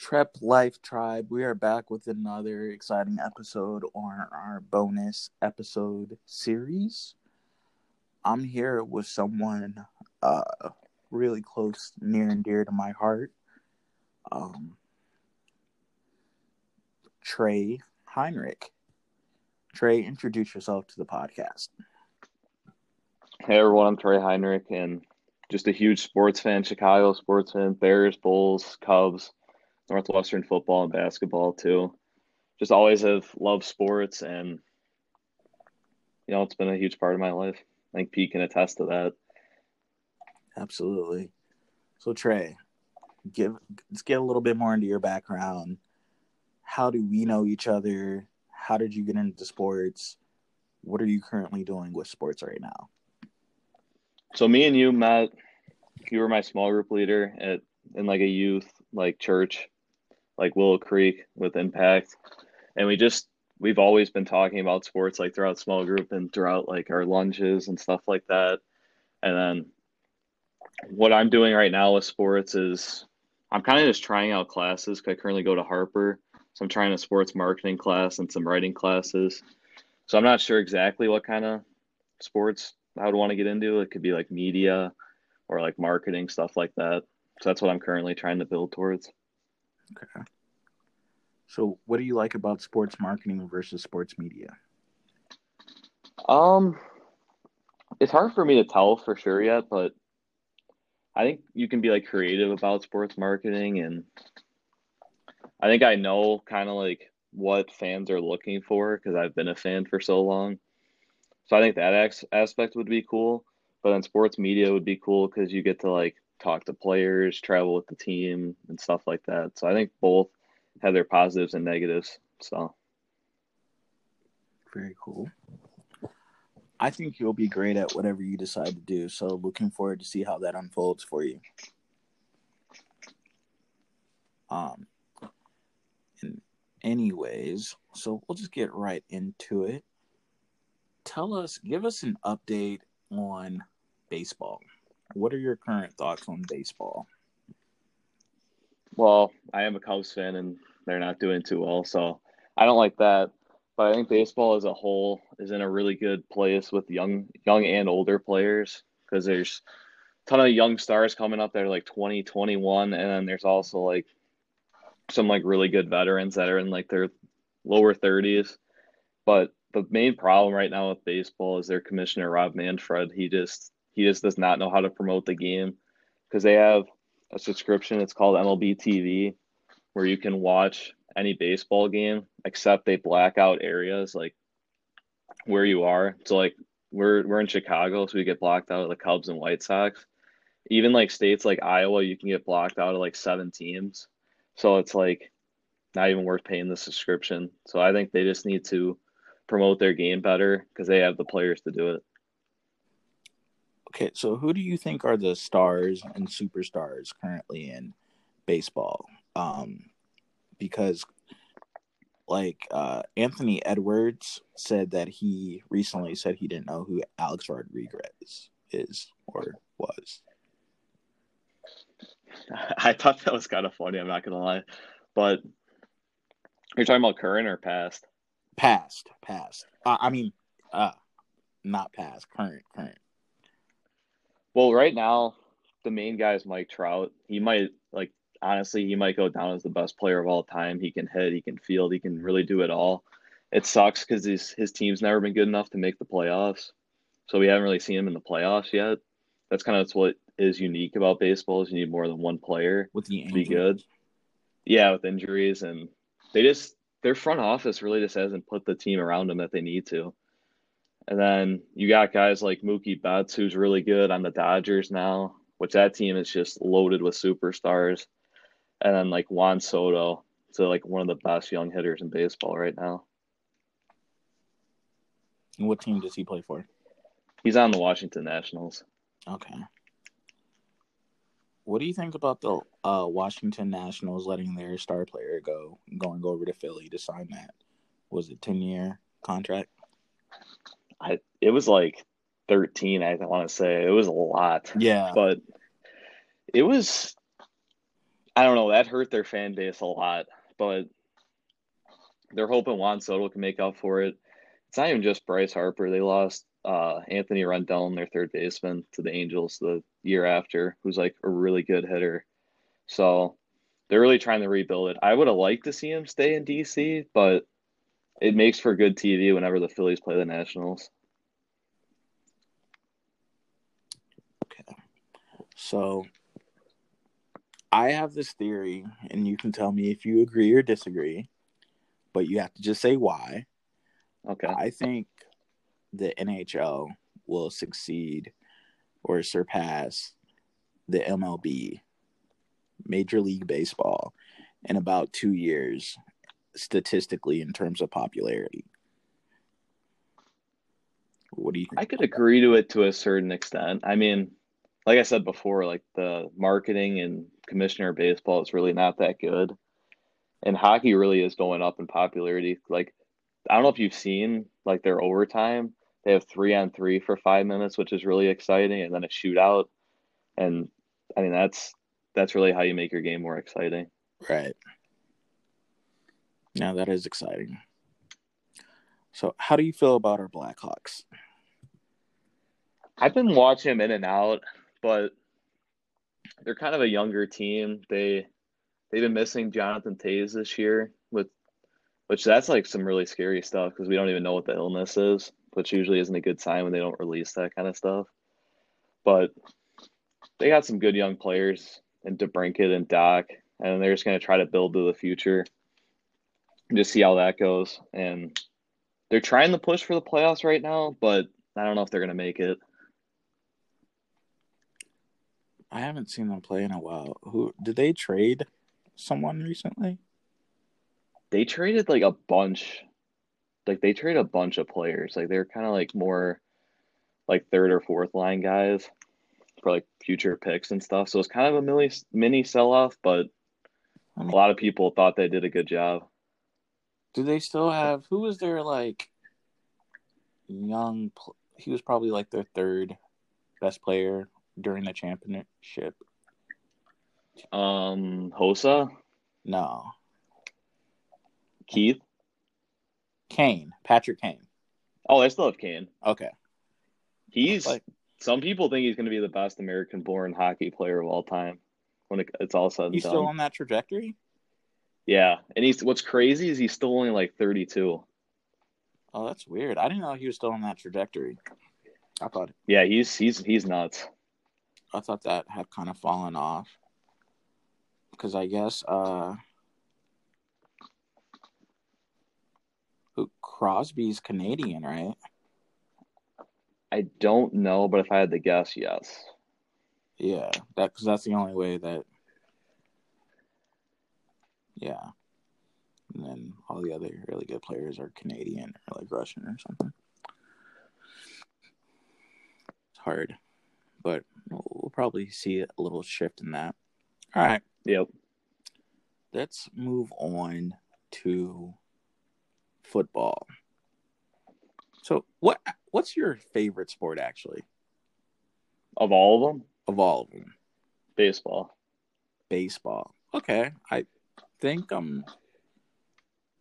Trep Life Tribe, we are back with another exciting episode on our bonus episode series. I'm here with someone uh, really close, near and dear to my heart. Um, Trey Heinrich. Trey, introduce yourself to the podcast. Hey everyone, I'm Trey Heinrich, and just a huge sports fan, Chicago sports fan, Bears, Bulls, Cubs, Northwestern football and basketball too. Just always have loved sports, and you know it's been a huge part of my life. I think Pete can attest to that. Absolutely. So Trey, give let's get a little bit more into your background. How do we know each other? How did you get into sports? What are you currently doing with sports right now? So me and you met. You were my small group leader at in like a youth like church, like Willow Creek with Impact, and we just we've always been talking about sports like throughout small group and throughout like our lunches and stuff like that. And then what I'm doing right now with sports is I'm kind of just trying out classes. because I currently go to Harper, so I'm trying a sports marketing class and some writing classes. So I'm not sure exactly what kind of sports I would want to get into. It could be like media or like marketing stuff like that. So that's what I'm currently trying to build towards. Okay. So, what do you like about sports marketing versus sports media? Um, it's hard for me to tell for sure yet, but I think you can be like creative about sports marketing, and I think I know kind of like what fans are looking for because I've been a fan for so long. So I think that aspect would be cool. But then sports media would be cool because you get to like talk to players, travel with the team, and stuff like that. So I think both have their positives and negatives. So very cool. I think you'll be great at whatever you decide to do. So looking forward to see how that unfolds for you. Um and anyways, so we'll just get right into it. Tell us, give us an update on baseball. What are your current thoughts on baseball? Well, I am a Cubs fan and they're not doing too well, so I don't like that. But I think baseball as a whole is in a really good place with young young and older players because there's a ton of young stars coming up that are like 20, 21 and then there's also like some like really good veterans that are in like their lower 30s. But the main problem right now with baseball is their commissioner Rob Manfred. He just he just does not know how to promote the game because they have a subscription. It's called MLB TV, where you can watch any baseball game except they black out areas like where you are. So like we're we're in Chicago, so we get blocked out of the Cubs and White Sox. Even like states like Iowa, you can get blocked out of like seven teams. So it's like not even worth paying the subscription. So I think they just need to promote their game better because they have the players to do it. Okay, so who do you think are the stars and superstars currently in baseball? Um, because like uh, Anthony Edwards said that he recently said he didn't know who Alex Rodriguez is or was. I thought that was kind of funny. I'm not gonna lie, but you're talking about current or past? Past, past. Uh, I mean, uh, not past, current, current. Well, right now, the main guy is Mike Trout. He might like honestly, he might go down as the best player of all time. He can hit, he can field, he can really do it all. It sucks because his his team's never been good enough to make the playoffs, so we haven't really seen him in the playoffs yet. That's kind of what is unique about baseball is you need more than one player with the to be good. Yeah, with injuries and they just their front office really just hasn't put the team around them that they need to. And then you got guys like Mookie Betts, who's really good on the Dodgers now, which that team is just loaded with superstars and then like Juan Soto, so like one of the best young hitters in baseball right now. And what team does he play for? He's on the Washington Nationals. Okay. What do you think about the uh, Washington Nationals letting their star player go, going over to Philly to sign that? Was it ten year contract? I it was like thirteen. I want to say it was a lot. Yeah, but it was I don't know. That hurt their fan base a lot, but they're hoping Juan Soto can make up for it. It's not even just Bryce Harper. They lost uh, Anthony Rendon, their third baseman, to the Angels the year after, who's like a really good hitter. So they're really trying to rebuild it. I would have liked to see him stay in DC, but it makes for good TV whenever the Phillies play the Nationals. Okay. So I have this theory, and you can tell me if you agree or disagree, but you have to just say why. Okay. I think the NHL will succeed or surpass the MLB, Major League Baseball, in about two years, statistically, in terms of popularity. What do you think? I could agree to it to a certain extent. I mean, like I said before, like the marketing and commissioner baseball is really not that good. And hockey really is going up in popularity. Like, I don't know if you've seen like their overtime. They have three on three for five minutes, which is really exciting, and then a shootout. And I mean, that's that's really how you make your game more exciting. Right. Now that is exciting. So, how do you feel about our Blackhawks? I've been watching them in and out, but they're kind of a younger team. They they've been missing Jonathan Toews this year, with which that's like some really scary stuff because we don't even know what the illness is, which usually isn't a good sign when they don't release that kind of stuff. But they got some good young players in DeBrincat and Dach, and they're just going to try to build to the future. Just see how that goes. And they're trying to push for the playoffs right now, but I don't know if they're going to make it. I haven't seen them play in a while. Who did they trade someone recently? They traded like a bunch. Like they traded a bunch of players. Like they're kind of like more like third or fourth line guys for like future picks and stuff. So it's kind of a mini mini sell off, but a lot of people thought they did a good job. Do they still have who was their like young? He was probably like their third best player during the championship. Um, Hossa, No, Keith. Kane, Patrick Kane. Oh, I still have Kane. Okay, He's Like- some people think he's going to be the best American-born hockey player of all time when it, it's all said and he's done. still on that trajectory. Yeah, and he's what's crazy is he's still only like 32. Oh, that's weird. I didn't know he was still on that trajectory. I thought Yeah, he's he's he's nuts. I thought that had kind of fallen off because I guess uh, who Crosby's Canadian, right? I don't know, but if I had to guess, yes. Yeah, that because that's the only way that. Yeah, and then all the other really good players are Canadian or like Russian or something. It's hard, but we'll, probably see a little shift in that. All right, Yep. let's move on to football. So, what what's your favorite sport actually Of all of them, of all of them? baseball. baseball. Okay, I think um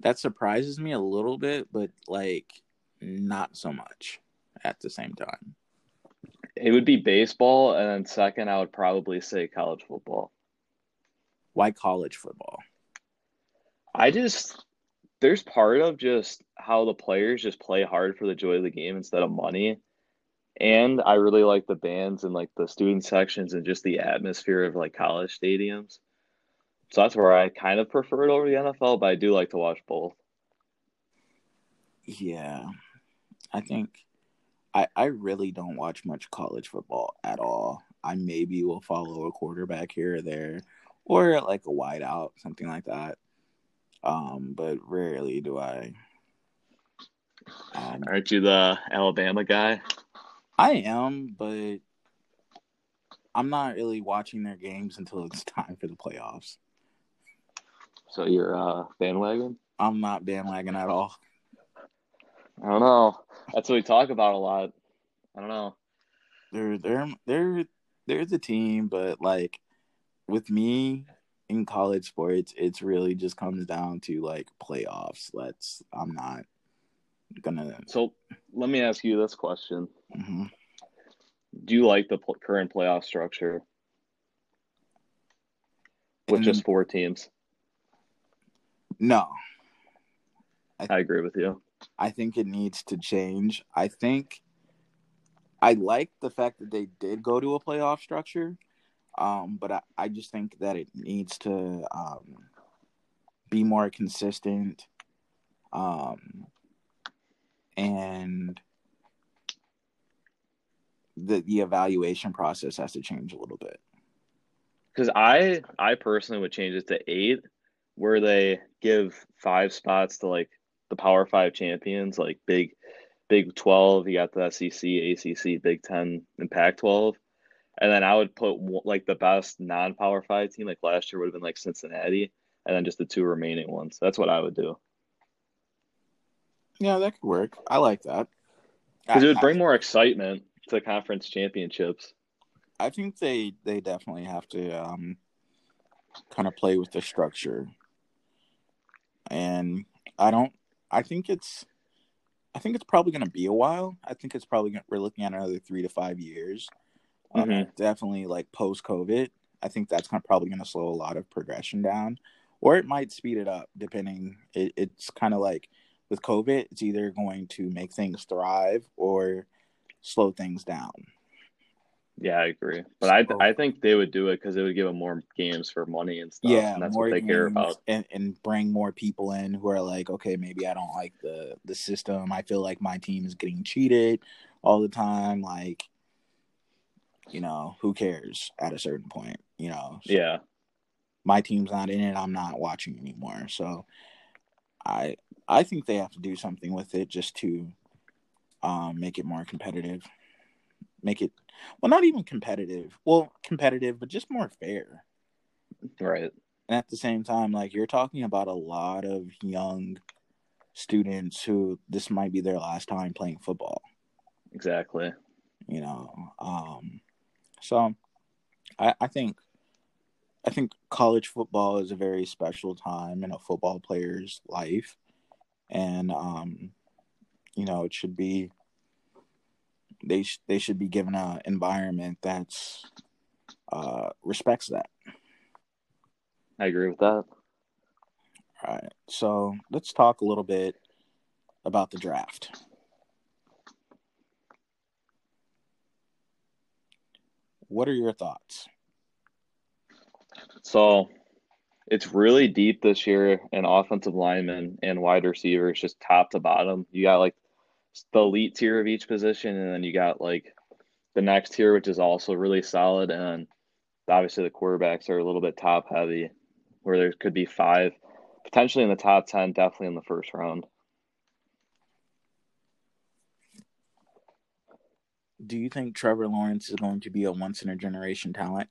that surprises me a little bit, but like not so much at the same time. It would be baseball, and then second, I would probably say college football. Why college football? I just there's part of just how the players just play hard for the joy of the game instead of money. And I really like the bands and like the student sections and just the atmosphere of like college stadiums. So that's where I kind of prefer it over the NFL, but I do like to watch both. Yeah, I think I I really don't watch much college football at all. I maybe will follow a quarterback here or there, or like a wideout, something like that. Um, but rarely do I. Um, Aren't you the Alabama guy? I am, but I'm not really watching their games until it's time for the playoffs. So you're uh bandwagon? I'm not bandwagon at all. I don't know. That's what we talk about a lot. I don't know. They're they're they're they're the team, but like with me, in college sports, it's really just comes down to like playoffs. Let's. I'm not gonna. So let me ask you this question: hmm Do you like the pl- current playoff structure with And- just four teams? No, I agree with you. I think it needs to change. I think I like the fact that they did go to a playoff structure, um, but I, I just think that it needs to um, be more consistent, um, and the the evaluation process has to change a little bit. Because I, I personally would change it to eight, where they give five spots to like the Power Five champions, like Big, Big Twelve. You got the SEC, ACC, Big Ten, and Pac twelve. And then I would put like the best non-Power Five team, like last year would have been like Cincinnati, and then just the two remaining ones. That's what I would do. Yeah, that could work. I like that. Because it would bring more excitement to conference championships. I think they they definitely have to um, kind of play with the structure, and I don't. I think it's. I think it's probably going to be a while. I think it's probably gonna, we're looking at another three to five years. Uh, Mhm. definitely like post COVID. I think that's gonna, probably going to slow a lot of progression down, or it might speed it up. Depending, it, it's kind of like with COVID, it's either going to make things thrive or slow things down. Yeah, I agree. But I, I think they would do it because it would give them more games for money and stuff. yeah, and that's what they care about. and, and bring more people in who are like, okay, maybe I don't like the the system. I feel like my team is getting cheated all the time. Like, you know, who cares at a certain point? You know, So Yeah. my team's not in it. I'm not watching anymore. So, I I think they have to do something with it just to um, make it more competitive. Make it well, not even competitive. Well, competitive, but just more fair. Right. And at the same time, like you're talking about a lot of young students who this might be their last time playing football, Exactly. you know. Um so I, I think I think college football is a very special time in a football player's life. And um you know, it should be they sh- they should be given a environment that's uh respects that. I agree with that. All right. So let's talk a little bit about the draft. What are your thoughts? So it's really deep this year in offensive linemen and wide receivers, just top to bottom. You got like the elite tier of each position, and then you got like the next tier, which is also really solid. And obviously, the quarterbacks are a little bit top heavy, where there could be five potentially in the top 10, definitely in the first round. Do you think Trevor Lawrence is going to be a once in a generation talent?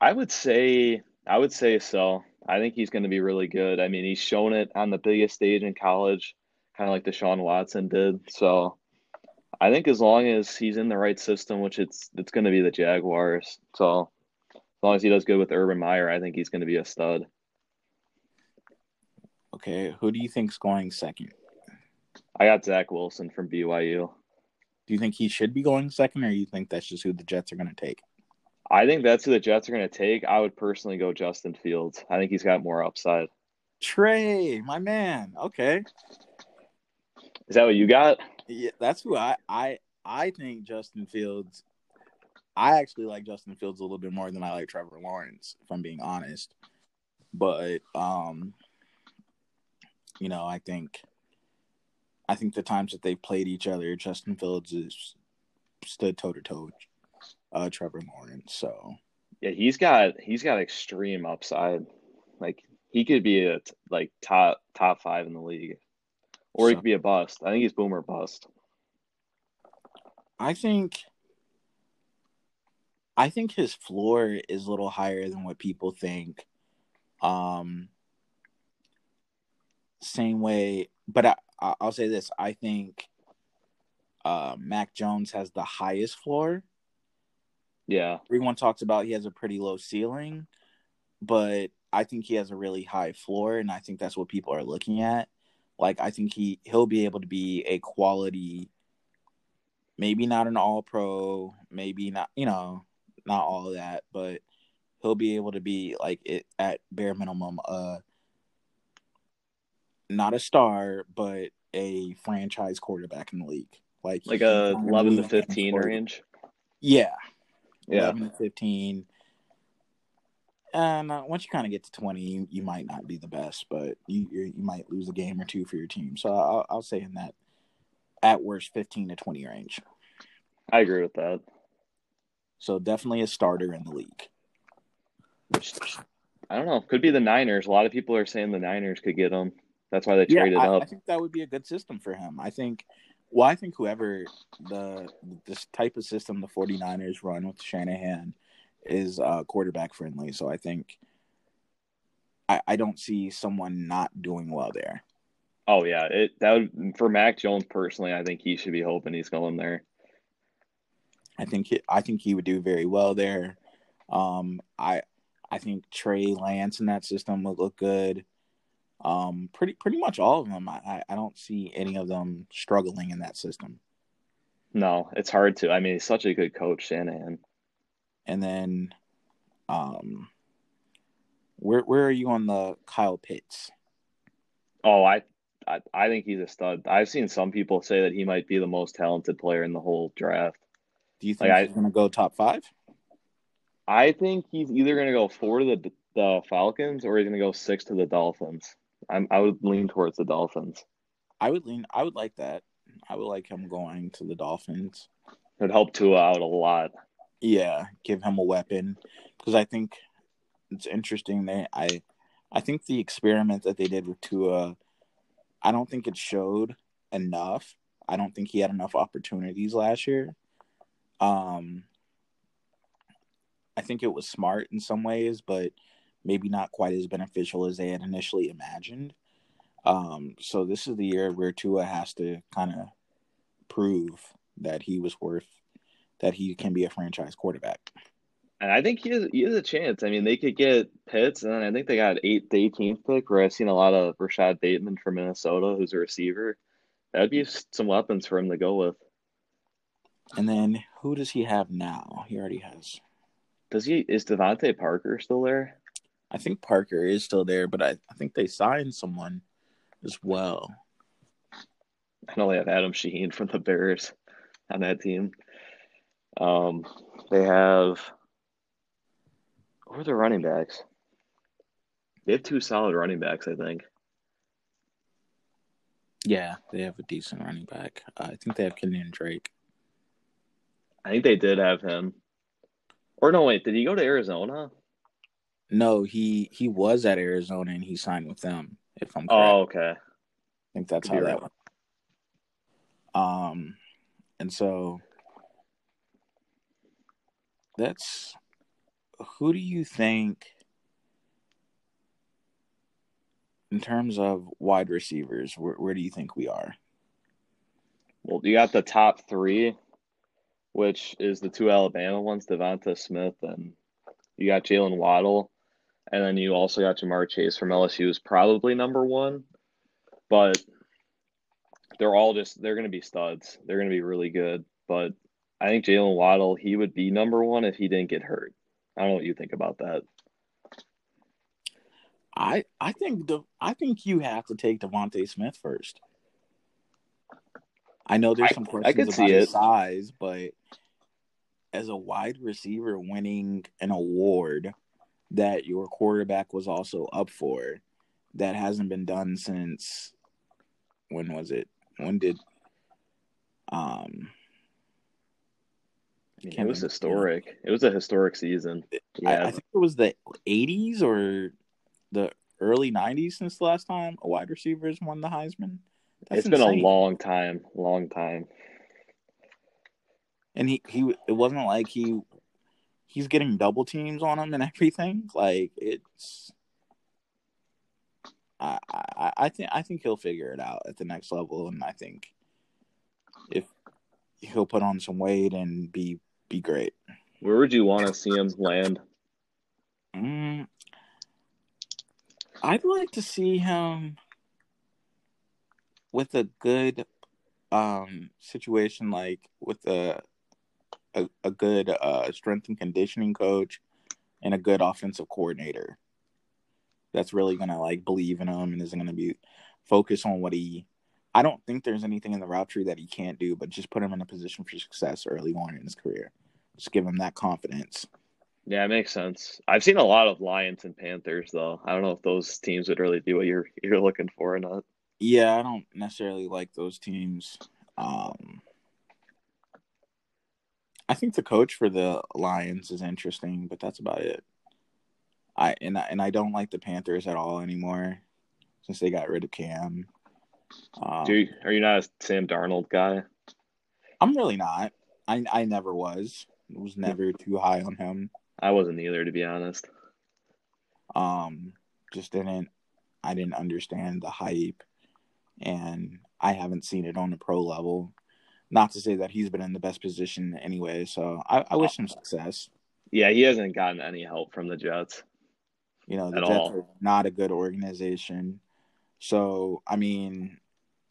I would say I would say so. I think he's going to be really good. I mean, he's shown it on the biggest stage in college, kind of like Deshaun Watson did. So, I think as long as he's in the right system, which it's it's going to be the Jaguars. So, as long as he does good with Urban Meyer, I think he's going to be a stud. Okay. Who do you think's going second? I got Zach Wilson from BYU. Do you think he should be going second, or you think that's just who the Jets are going to take? I think that's who the Jets are going to take. I would personally go Justin Fields. I think he's got more upside. Trey, my man. Okay. Is that what you got? Yeah, that's who I I I think Justin Fields. I actually like Justin Fields a little bit more than I like Trevor Lawrence, if I'm being honest. But um, you know, I think I think the times that they've played each other, Justin Fields has stood toe to toe uh, Trevor Lawrence. So Yeah, he's got he's got extreme upside. Like he could be a like top top five in the league, or he could be a bust. I think he's boomer bust. I think I think his floor is a little higher than what people think. Um same way, but I, I- I'll say this: I think uh, Mac Jones has the highest floor, Yeah. Everyone talks about he has a pretty low ceiling, but I think he has a really high floor, and I think that's what people are looking at. Like I think he he'll be able to be a quality, maybe not an all pro, maybe not you know not all of that, but he'll be able to be like it at bare minimum uh not a star, but a franchise quarterback in the league. Like Like a 11 to 15 range. Yeah, Yeah. 11 to 15. And uh, once you kind of get to 20, you, you might not be the best, but you you're, might lose a game or two for your team. So I'll, I'll say in that at worst 15 to 20 range. I agree with that. So definitely a starter in the league. I don't know. Could be the Niners. A lot of people are saying the Niners could get him. That's why they Yeah, traded I, up. I think that would be a good system for him. I think, well, I think whoever the this type of system the 49ers run with Shanahan is uh, quarterback friendly. So I think I, I don't see someone not doing well there. Oh yeah, it that would for Mac Jones personally. I think he should be hoping he's going there. I think he, I think he would do very well there. Um, I I think Trey Lance in that system would look good. Um, pretty pretty much all of them. I, I- don't see any of them struggling in that system. No, it's hard to. I mean, he's such a good coach, Shanahan. And then, um, where where are you on the Kyle Pitts? Oh, I, I, I think he's a stud. I've seen some people say that he might be the most talented player in the whole draft. Do you think Like, he's going to go top five? I think he's either going to go four to the the Falcons or he's going to go six to the Dolphins. I'm, I would lean towards the Dolphins. I would lean. I would like that. I would like him going to the Dolphins. It would help Tua out a lot. Yeah, give him a weapon because I think it's interesting. They, I, I think the experiment that they did with Tua, I don't think it showed enough. I don't think he had enough opportunities last year. Um, I think it was smart in some ways, but maybe not quite as beneficial as they had initially imagined. Um, so this is the year where Tua has to kind of prove that he was worth that he can be a franchise quarterback. And I think he has, he has a chance. I mean, they could get Pitts, and I think they got eight, the 18th pick, where I've seen a lot of Rashod Bateman from Minnesota, who's a receiver. That'd be some weapons for him to go with. And then who does he have now? He already has. Does he? Is DeVante Parker still there? I think Parker is still there, but I, I think they signed someone as well. I know they have Adam Shaheen from the Bears on that team. Um, they have who are the running backs? They have two solid running backs, I think. Yeah, they have a decent running back. Uh, I think they have Kenyan Drake. I think they did have him. Or no, wait, did he go to Arizona? No, he he was at Arizona and he signed with them. If I'm correct, Oh, okay. I think that's could how that right. went. Um, and so that's who do you think in terms of wide receivers? Where where do you think we are? Well, you got the top three, which is the two Alabama ones, DeVonta Smith, and you got Jalen Waddle, and then you also got Ja'Marr Chase from LSU, is probably number one, but they're all just they're going to be studs. They're going to be really good, but I think Jalen Waddle he would be number one if he didn't get hurt. I don't know what you think about that. I I think the I think you have to take DeVonta Smith first. I know there's some I questions about his size, but as a wide receiver winning an award that your quarterback was also up for, that hasn't been done since when was it? When did um I mean, it was remember. historic. It was a historic season. I, Yeah, I think it was the 80s or the early 90s since the last time a wide receiver has won the Heisman. That's it's been a long time, long time. and he he it wasn't like he he's getting double teams on him and everything. Like it's I I I think I think he'll figure it out at the next level, and I think if he'll put on some weight and be be great. Where would you want to see him land? Mm, I'd like to see him with a good um situation like with a a, a good uh strength and conditioning coach and a good offensive coordinator that's really gonna like believe in him and is gonna be focused on what he I don't think there's anything in the route tree that he can't do, but just put him in a position for success early on in his career. Just give him that confidence. Yeah, it makes sense. I've seen a lot of Lions and Panthers though. I don't know if those teams would really do what you're you're looking for or not. Yeah, I don't necessarily like those teams. Um, I think the coach for the Lions is interesting, but that's about it. I and I, and I don't like the Panthers at all anymore since they got rid of Cam. Um, are you not a Sam Darnold guy? I'm really not. I I never was. Was never too high on him. I wasn't either, to be honest. Um, just didn't. I didn't understand the hype, and I haven't seen it on the pro level. Not to say that he's been in the best position anyway. So I, I wish him success. Yeah, he hasn't gotten any help from the Jets. You know, the Jets all. are not a good organization. So I mean,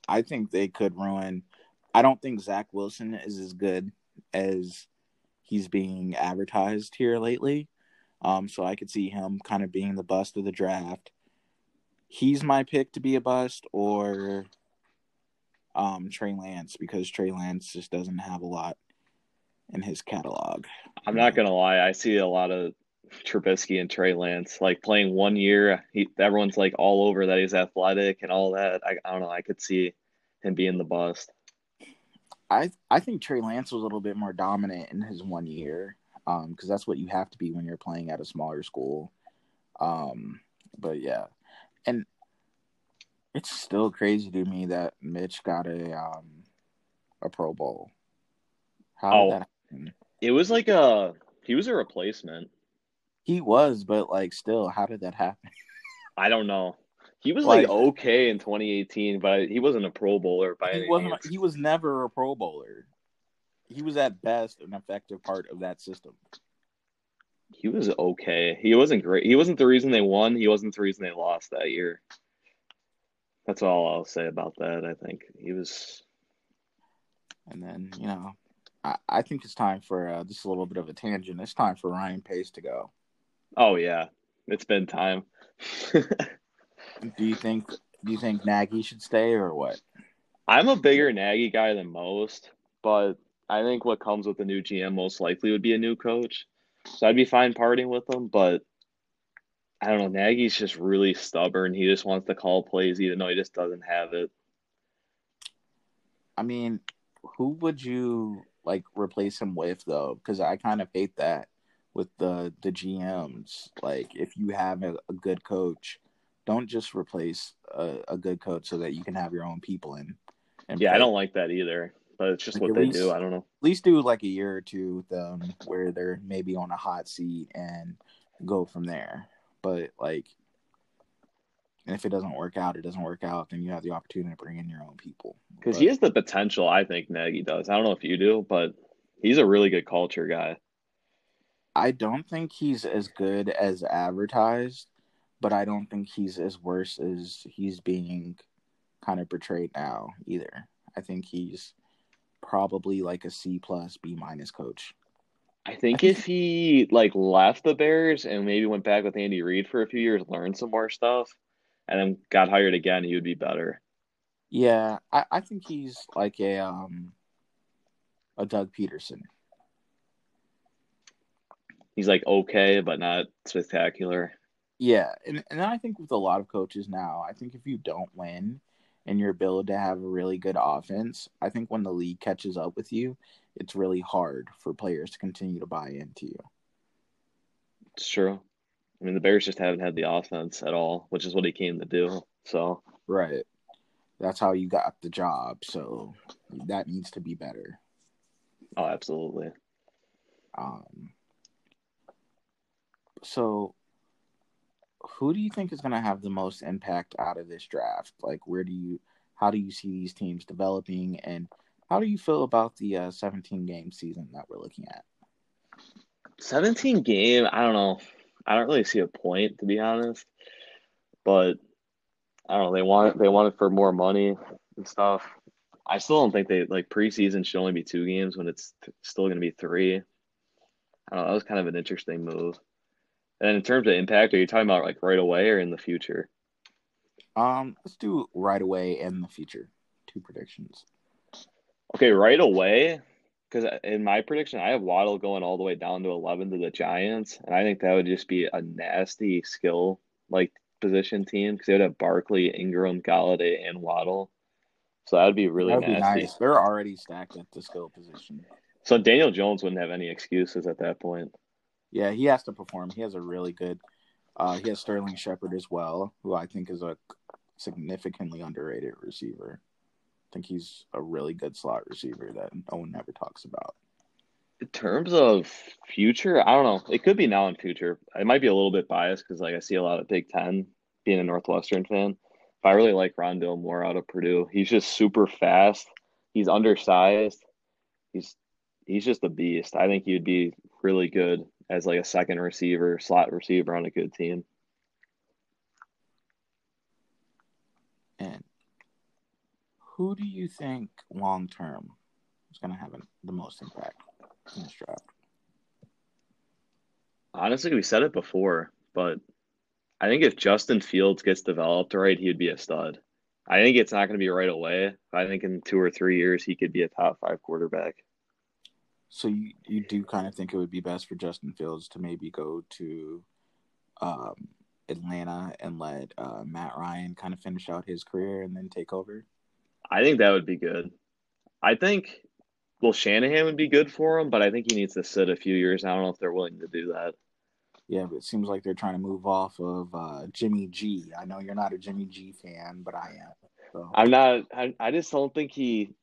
I think they could ruin. I don't think Zach Wilson is as good as he's being advertised here lately. Um, so I could see him kind of being the bust of the draft. He's my pick to be a bust, or um, Trey Lance because Trey Lance just doesn't have a lot in his catalog. I'm not gonna lie, I see a lot of Trubisky and Trey Lance like playing one year. He, everyone's like all over that he's athletic and all that. I, I don't know. I could see him being the bust. I I think Trey Lance was a little bit more dominant in his one year, because um, that's what you have to be when you're playing at a smaller school. Um, but yeah, and it's still crazy to me that Mitch got a um a Pro Bowl. How oh, that happen? It was like a he was a replacement. He was, but like still, how did that happen? I don't know. He was like, like, okay in 2018, but he wasn't a Pro Bowler by he any wasn't, means. He was never a Pro Bowler. He was at best an effective part of that system. He was okay. He wasn't great. He wasn't the reason they won. He wasn't the reason they lost that year. That's all I'll say about that. I think he was. And then you know, I, I think it's time for uh, just a little bit of a tangent. It's time for Ryan Pace to go. Oh yeah, it's been time. do you think do you think Nagy should stay or what? I'm a bigger Nagy guy than most, but I think what comes with the new GM most likely would be a new coach. So I'd be fine parting with him, but I don't know. Nagy's just really stubborn. He just wants to call plays, even though he just doesn't have it. I mean, who would you like replace him with though? Because I kind of hate that with the the GMs. Like, if you have a, a good coach, don't just replace a, a, good coach so that you can have your own people in. yeah, play. I don't like that either. But it's just like what they least, do. I don't know. At least do like a year or two with them where they're maybe on a hot seat and go from there. But like, and if it doesn't work out, it doesn't work out. Then you have the opportunity to bring in your own people. Because he has the potential. I think Nagy does. I don't know if you do, but he's a really good culture guy. I don't think he's as good as advertised but I don't think he's as worse as he's being kind of portrayed now either. I think he's probably like a C plus B minus coach. I think if he like left the Bears and maybe went back with Andy Reid for a few years, learned some more stuff, and then got hired again, he would be better. Yeah, I, I think he's like a um a Doug Pederson. He's like okay, but not spectacular. Yeah, and and I think with a lot of coaches now, I think if you don't win and you're able to have a really good offense, I think when the league catches up with you, it's really hard for players to continue to buy into you. It's true. I mean, the Bears just haven't had the offense at all, which is what he came to do. So right, that's how you got the job. So that needs to be better. Oh, absolutely. Um. So who do you think is going to have the most impact out of this draft? Like, where do you, how do you see these teams developing, and how do you feel about the uh, 17 game season that we're looking at? 17 game, I don't know. I don't really see a point to be honest. But I don't know, they want it they want it for more money and stuff. I still don't think they like preseason should only be two games when it's still going to be three. I don't know, that was kind of an interesting move. And in terms of impact, are you talking about like right away or in the future? Um, let's do right away and the future. Two predictions. Okay, right away, because in my prediction, I have Waddle going all the way down to eleven to the Giants, and I think that would just be a nasty skill like position team because they would have Barkley, Ingram, Golladay, and Waddle. So that would be really That'd be nasty. nice. They're already stacked at the skill position. So Daniel Jones wouldn't have any excuses at that point. Yeah, he has to perform. He has a really good. Uh, he has Sterling Shepard as well, who I think is a significantly underrated receiver. I think he's a really good slot receiver that no one ever talks about. In terms of future, I don't know. It could be now and future. I might be a little bit biased because like I see a lot of Big Ten being a Northwestern fan. But I really like Rondale Moore out of Purdue. He's just super fast. He's undersized. He's he's just a beast. I think he'd be really good as like a second receiver, slot receiver on a good team. And who do you think long term is going to have an, the most impact in this draft? Honestly, we said it before, but I think if Justin Fields gets developed right, he'd be a stud. I think it's not going to be right away. I think in two or three years, he could be a top five quarterback. So you, you do kind of think it would be best for Justin Fields to maybe go to um, Atlanta and let uh, Matt Ryan kind of finish out his career and then take over? I think that would be good. I think, well, Shanahan would be good for him, but I think he needs to sit a few years. I don't know if they're willing to do that. Yeah, but it seems like they're trying to move off of uh, Jimmy G. I know you're not a Jimmy G fan, but I am. So. I'm not. I, I just don't think he.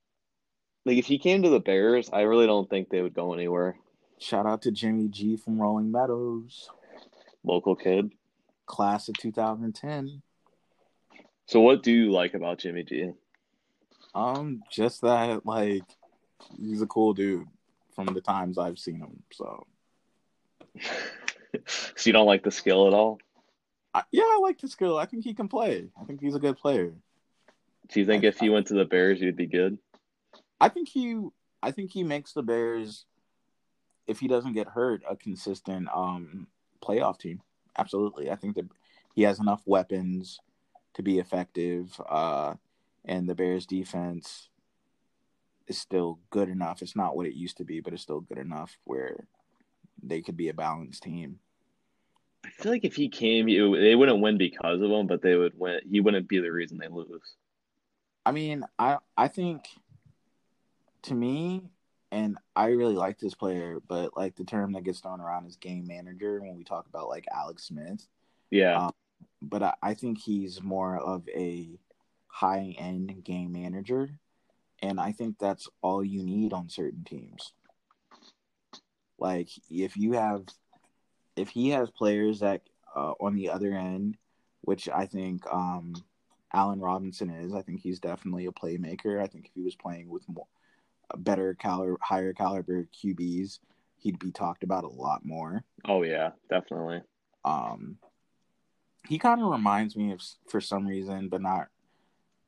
Like, if he came to the Bears, I really don't think they would go anywhere. Shout out to Jimmy G from Rolling Meadows, Local kid. class of 2010. So, what do you like about Jimmy G? Um, just that like he's a cool dude from the times I've seen him. So so, you don't like the skill at all? I, yeah, I like the skill. I think he can play. I think he's a good player. Do you think I- if he went to the Bears, he'd be good? I think he I think he makes the Bears if he doesn't get hurt a consistent um playoff team. Absolutely. I think that he has enough weapons to be effective uh and the Bears defense is still good enough. It's not what it used to be, but it's still good enough where they could be a balanced team. I feel like if he came, they wouldn't win because of him, but they would win. He wouldn't be the reason they lose. I mean, I I think to me, and I really like this player, but like the term that gets thrown around is game manager when we talk about like Alex Smith. Yeah, Um, But I, I think he's more of a high end game manager, and I think that's all you need on certain teams. Like if you have, if he has players that uh, on the other end, which I think um, Allen Robinson is. I think he's definitely a playmaker. I think if he was playing with more better caliber, higher caliber QBs, he'd be talked about a lot more. Oh yeah, definitely. Um, he kind of reminds me of, for some reason, but not.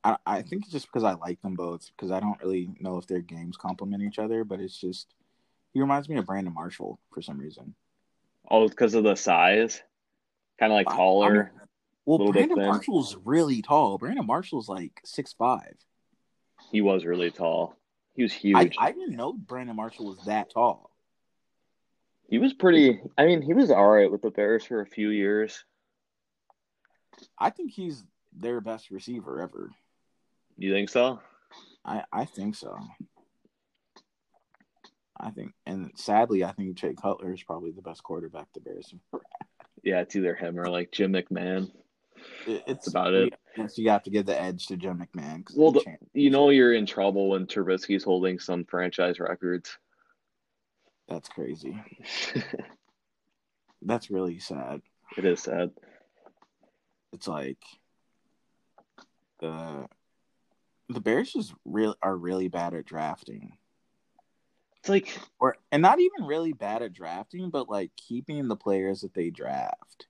I, I think it's just because I like them both because I don't really know if their games complement each other, but it's just he reminds me of Brandon Marshall for some reason. Oh, because of the size, kind of like I- I taller. Well, Brandon. Marshall's really tall. Brandon Marshall's like six five. he was really tall. He was huge. I, I didn't know Brandon Marshall was that tall. he was pretty. I mean, he was all right with the Bears for a few years. I think he's their best receiver ever. You think so? I, I think so. I think, and sadly, I think Jay Cutler is probably the best quarterback the Bears. have. Yeah, it's either him or like Jim McMahon. It, it's about it. Yes, you have to give the edge to Jim McMahon. Well, the- You know you're in trouble when Trubisky's holding some franchise records. that's crazy. That's really sad. it is sad. It's like the the Bears just real are really bad at drafting. It's like or and not even really bad at drafting, but like keeping the players that they draft.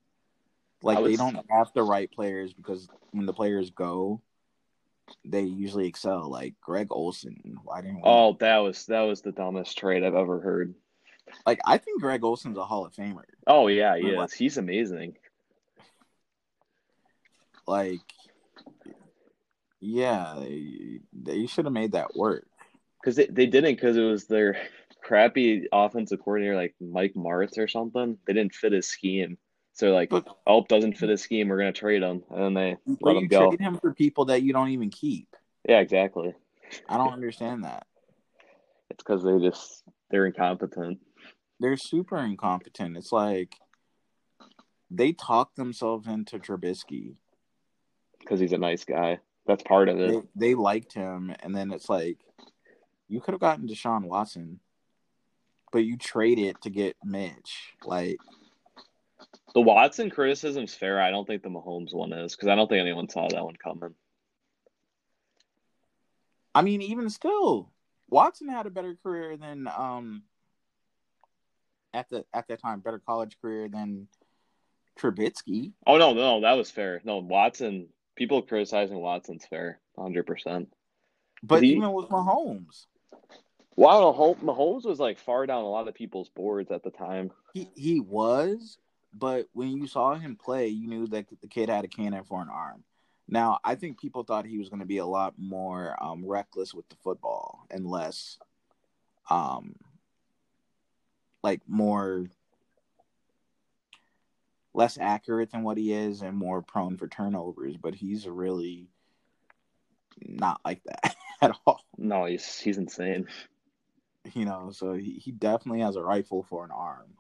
Like was, they don't draft the right players because when the players go, they usually excel. Like Greg Olsen, Why didn't? We... Oh, that was that was the dumbest trade I've ever heard. Like I think Greg Olsen's a Hall of Famer. Oh yeah, he is. He's amazing. Like, yeah, they, they should have made that work. Because they, they didn't because it was their crappy offensive coordinator like Mike Martz or something. They didn't fit his scheme. So like, but, oh, doesn't fit his scheme. We're gonna trade him, and then they let him go. Trade him for people that you don't even keep. Yeah, exactly. I don't understand that. It's because they just they're incompetent. They're super incompetent. It's like they talk themselves into Trubisky because he's a nice guy. That's part of it. They, they liked him, and then it's like you could have gotten Deshaun Watson, but you trade it to get Mitch. Like the Watson criticism's fair. I don't think the Mahomes one is because I don't think anyone saw that one coming. I mean, even still, Watson had a better career than um at the at that time, better college career than Trubisky. Oh no, no, that was fair. No, Watson. People criticizing Watson's fair, hundred percent. But he, even with Mahomes, wow, Mahomes was like far down a lot of people's boards at the time. He he was, but when you saw him play, you knew that the kid had a cannon for an arm. Now, I think people thought he was going to be a lot more um, reckless with the football and less, um, like more less accurate than what he is and more prone for turnovers. But he's really not like that at all. No, he's he's insane. You know, so he, he definitely has a rifle for an arm.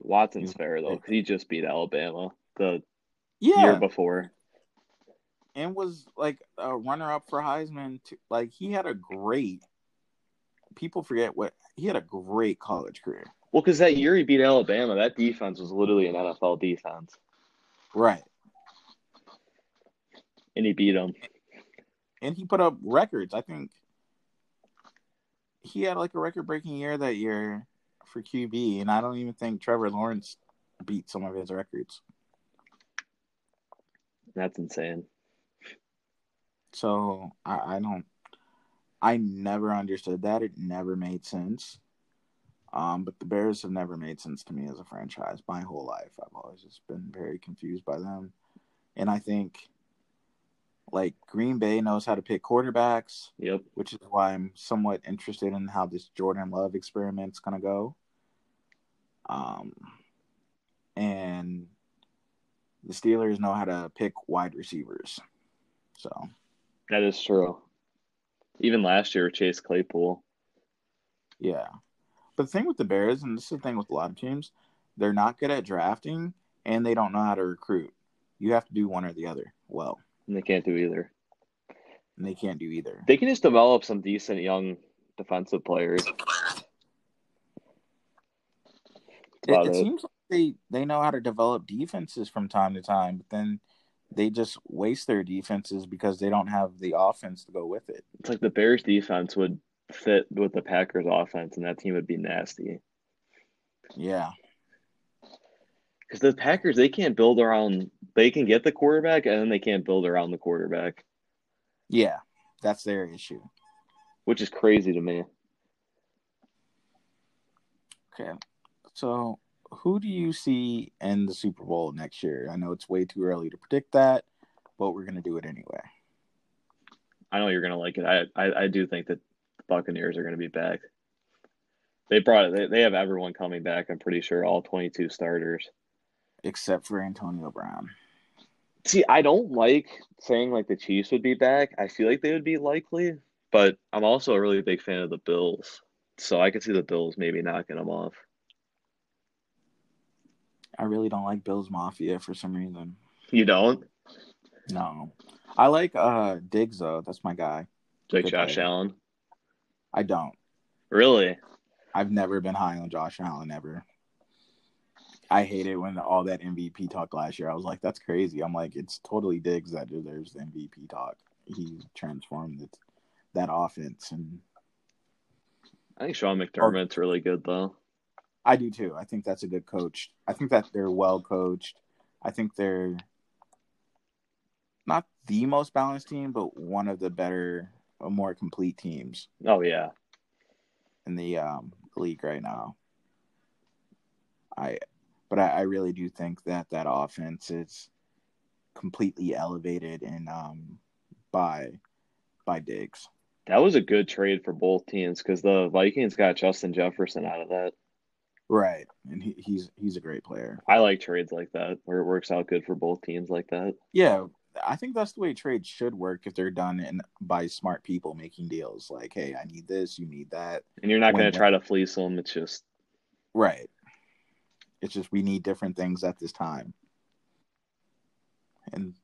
Watson's fair though, because he just beat Alabama the yeah. year before, and was like a runner-up for Heisman. To, like he had a great. People forget what he had a great college career. Well, because that year he beat Alabama, that defense was literally an NFL defense. Right. And he beat them. And he put up records. I think he had like a record-breaking year that year for QB, and I don't even think Trevor Lawrence beat some of his records. That's insane. So I, I don't. I never understood that. It never made sense. Um, but the Bears have never made sense to me as a franchise. My whole life, I've always just been very confused by them, and I think like Green Bay knows how to pick quarterbacks. Yep. Which is why I'm somewhat interested in how this Jordan Love experiment's gonna go. Um, and the Steelers know how to pick wide receivers. So that is true. Even last year, Chase Claypool. Yeah. But the thing with the Bears, and this is the thing with a lot of teams, they're not good at drafting and they don't know how to recruit. You have to do one or the other well. And they can't do either. And they can't do either. They can just develop some decent young defensive players. It, it, seems like they they know how to develop defenses from time to time, but then they just waste their defenses because they don't have the offense to go with it. It's like the Bears defense would fit with the Packers offense, and that team would be nasty. Yeah. Because the Packers, they can't build around. They can get the quarterback, and then they can't build around the quarterback. Yeah, that's their issue. Which is crazy to me. Okay, so who do you see in the Super Bowl next year? I know it's way too early to predict that, but we're gonna do it anyway. I know you're gonna like it. I I, I do think that the Buccaneers are gonna be back. They brought they, they have everyone coming back. I'm pretty sure all 22 starters, except for Antonio Brown. See, I don't like saying like the Chiefs would be back. I feel like they would be likely, but I'm also a really big fan of the Bills, so I could see the Bills maybe knocking them off. I really don't like Bills Mafia for some reason. You don't? No. I like uh Diggs though. That's my guy. Like Good Josh. Allen? I don't. Really? I've never been high on Josh Allen ever. I hate it when all that MVP talk last year. I was like, that's crazy. I'm like, it's totally Diggs that deserves the MVP talk. He transformed it, that offense and I think Sean McDermott's really good though. I do too. I think that's a good coach. I think that they're well coached. I think they're not the most balanced team, but one of the better, more complete teams. Oh yeah, in the um, league right now. I, but I, I, really do think that that offense is completely elevated and um, by by Diggs. That was a good trade for both teams because the Vikings got Justin Jefferson out of that. Right, and he, he's he's a great player. I like trades like that where it works out good for both teams like that. Yeah, I think that's the way trades should work if they're done in by smart people making deals. Like, hey, I need this, you need that, and you're not going to try to fleece them. It's just right. It's just we need different things at this time, and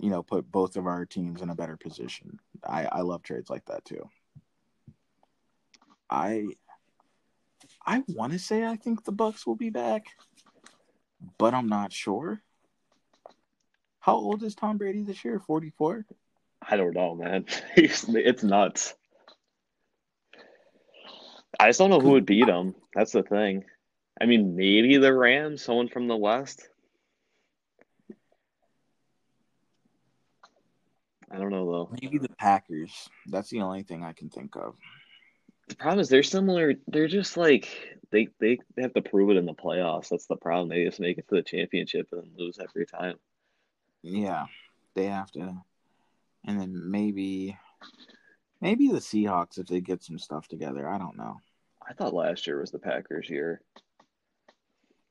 you know, put both of our teams in a better position. I I love trades like that too. I I want to say I think the Bucks will be back, but I'm not sure. How old is Tom Brady this year? 44? I don't know, man. it's nuts. I just don't know who would beat him. That's the thing. I mean, maybe the Rams, someone from the West. I don't know though. Maybe the Packers. That's the only thing I can think of. The problem is they're similar. They're just like they they have to prove it in the playoffs. That's the problem. They just make it to the championship and lose every time. Yeah, they have to. And then maybe, maybe the Seahawks if they get some stuff together. I don't know. I thought last year was the Packers' year.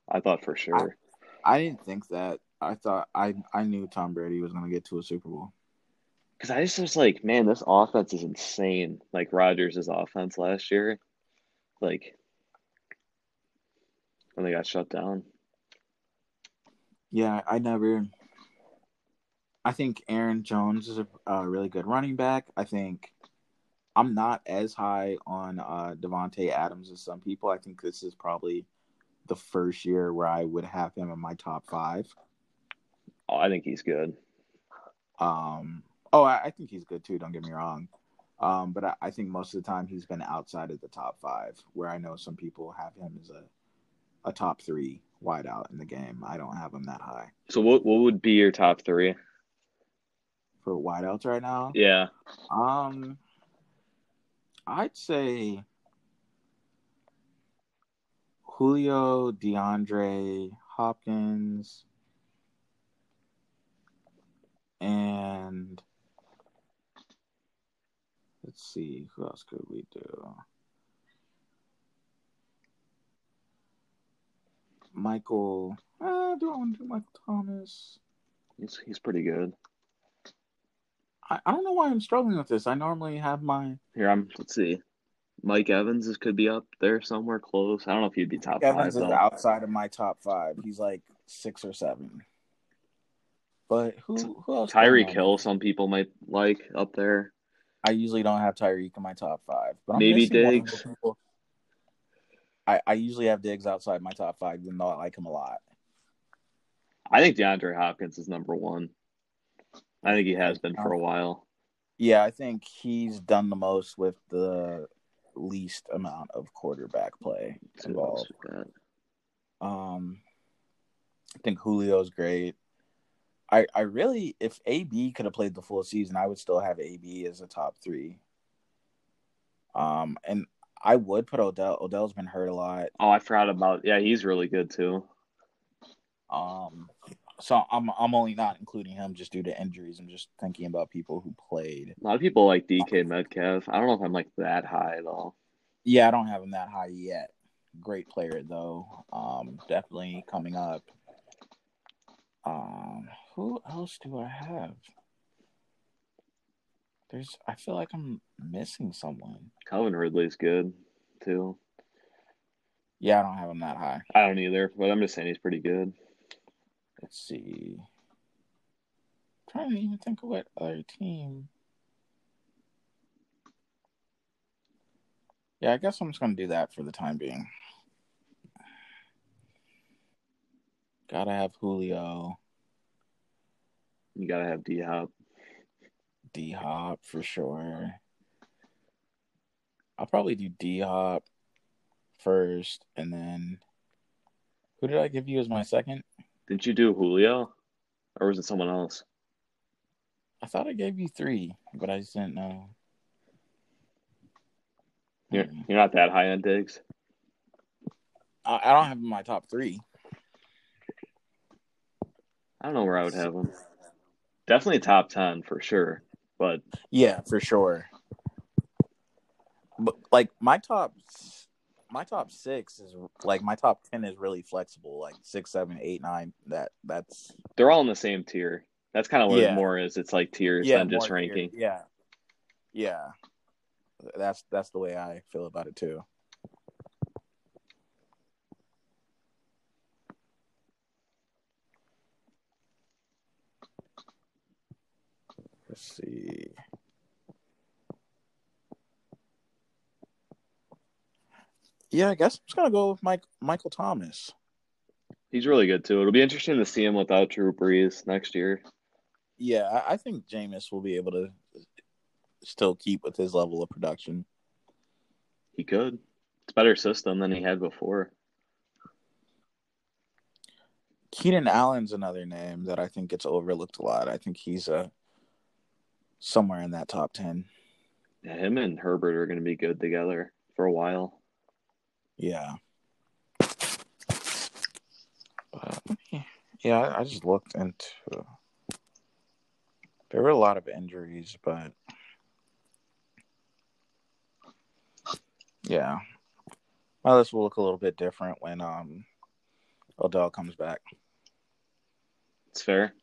I thought for sure. I, I didn't think that. I thought I I knew Tom Brady was going to get to a Super Bowl. Because I just was like, man, this offense is insane. Like Rodgers' offense last year, like when they got shut down. Yeah, I never. I think Aaron Jones is a, a, really good running back. I think I'm not as high on uh, Davante Adams as some people. I think this is probably the first year where I would have him in my top five. Oh, I think he's good. Um. Oh, I, I think he's good too. Don't get me wrong. Um, but I, I, think most of the time he's been outside of the top five, where I know some people have him as a a top three wideout in the game. I don't have him that high. So what what would be your top three? for wideouts right now. Yeah. Um, I'd say Julio, DeAndre Hopkins, and let's see who else could we do. Michael, uh, do I want to do Michael Thomas? He's he's pretty good. I, I don't know why I'm struggling with this. I normally have my here. I'm let's see. Mike Evans is, could be up there somewhere close. I don't know if he'd be top Evans five. Evans is outside of my top five. He's like six or seven. But who who else? Tyreek Hill, some people might like up there. I usually don't have Tyreek in my top five, but I'm maybe Diggs. I, I usually have Diggs outside my top five, even though I like him a lot. I think DeAndre Hopkins is number one. I think he has been for a while. Yeah, I think he's done the most with the least amount of quarterback play involved. Um, I think Julio's great. I I really, if AB could have played the full season, I would still have AB as a top three. Um, and I would put Odell. Odell's been hurt a lot. Oh, I forgot about. Yeah, he's really good too. Um, so I'm I'm only not including him just due to injuries. I'm just thinking about people who played. A lot of people like DK Metcalf. I don't know if I'm like that high at all. Yeah, I don't have him that high yet. Great player though. Um, definitely coming up. Um, who else do I have? There's. I feel like I'm missing someone. Calvin Ridley's good too. Yeah, I don't have him that high. I don't either, but I'm just saying he's pretty good. Let's see. I'm trying to even think of what other team. Yeah, I guess I'm just gonna do that for the time being. Gotta have Julio. You gotta have D Hop. D Hop for sure. I'll probably do D Hop first, and then who did I give you as my second? Didn't you do Julio, or was it someone else? I thought I gave you three, but I just didn't know. You're you're not that high on Diggs. I, I don't have my top three. I don't know where I would have him. Definitely top ten for sure, but Yeah, for sure. But like my top, my top six is like my top ten is really flexible. Like six, seven, eight, nine. That that's they're all in the same tier. That's kind of what Yeah. it more is. It's like tiers yeah, than just more tier- ranking. Yeah, yeah. That's that's the way I feel about it too. Let's see. Yeah, I guess I'm just gonna go with Mike Michael Thomas. He's really good too. It'll be interesting to see him without Drew Brees next year. Yeah, I, I think Jameis will be able to still keep with his level of production. He could. It's a better system than he had before. Keenan Allen's another name that I think gets overlooked a lot. I think he's uh, somewhere in that top ten. Him and Herbert are going to be good together for a while. Yeah. But, yeah, I, I just looked into. There were a lot of injuries, but yeah, my list will look a little bit different when um Odell comes back. It's fair.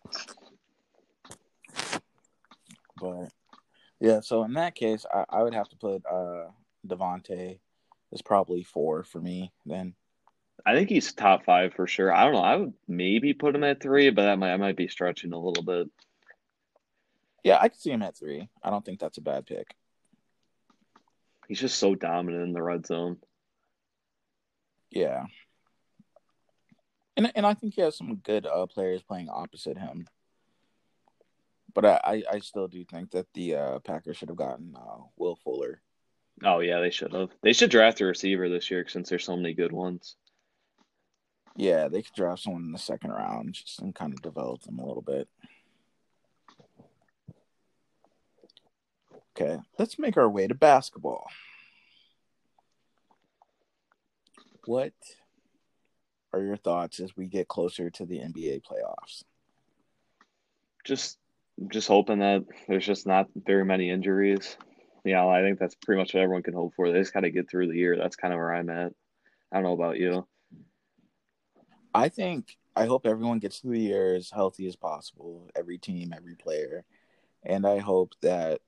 But yeah, so in that case, I, I would have to put uh Davante is probably four for me. Then I think he's top five for sure. I don't know. I would maybe put him at three, but that might I might be stretching a little bit. yeah, I could see him at three. I don't think that's a bad pick. He's just so dominant in the red zone. Yeah. And and I think he has some good uh, players playing opposite him. But I, I, I still do think that the uh, Packers should have gotten uh, Will Fuller. Oh yeah, they should have. They should draft a receiver this year since there's so many good ones. Yeah, they could draft someone in the second round just and kind of develop them a little bit. Okay, let's make our way to basketball. What are your thoughts as we get closer to the NBA playoffs? Just just hoping that there's just not very many injuries. You know, I think that's pretty much what everyone can hope for. They just got to get through the year. That's kind of where I'm at. I don't know about you. I think I hope everyone gets through the year as healthy as possible, every team, every player. And I hope that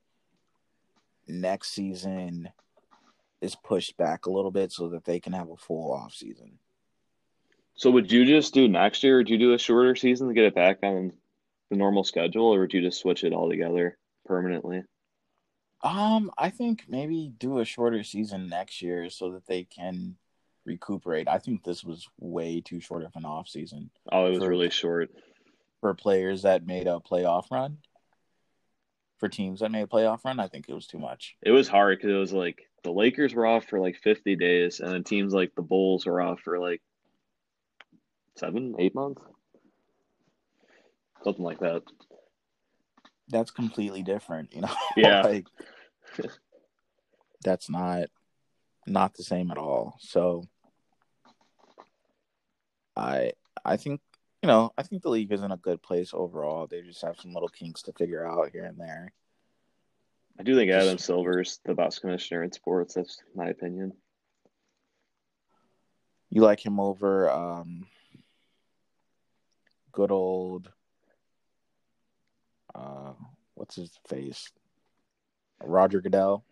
next season is pushed back a little bit so that they can have a full off season. So would you just do next year? or do you do a shorter season to get it back on the normal schedule, or would you just switch it all together permanently? Um, I think maybe do a shorter season next year so that they can recuperate. I think this was way too short of an off season Oh, it was For- really short. for players that made a playoff run. For teams that made a playoff run, I think it was too much. It was hard because it was like the Lakers were off for like 50 days, and then teams like the Bulls were off for like seven, eight months, something like that. That's completely different, you know. Yeah. like that's not not the same at all. So I I think you know, I think the league is in a good place overall. They just have some little kinks to figure out here and there. I do think Adam Silver's the best commissioner in sports. That's my opinion. You like him over um good old uh what's his face? Roger Goodell.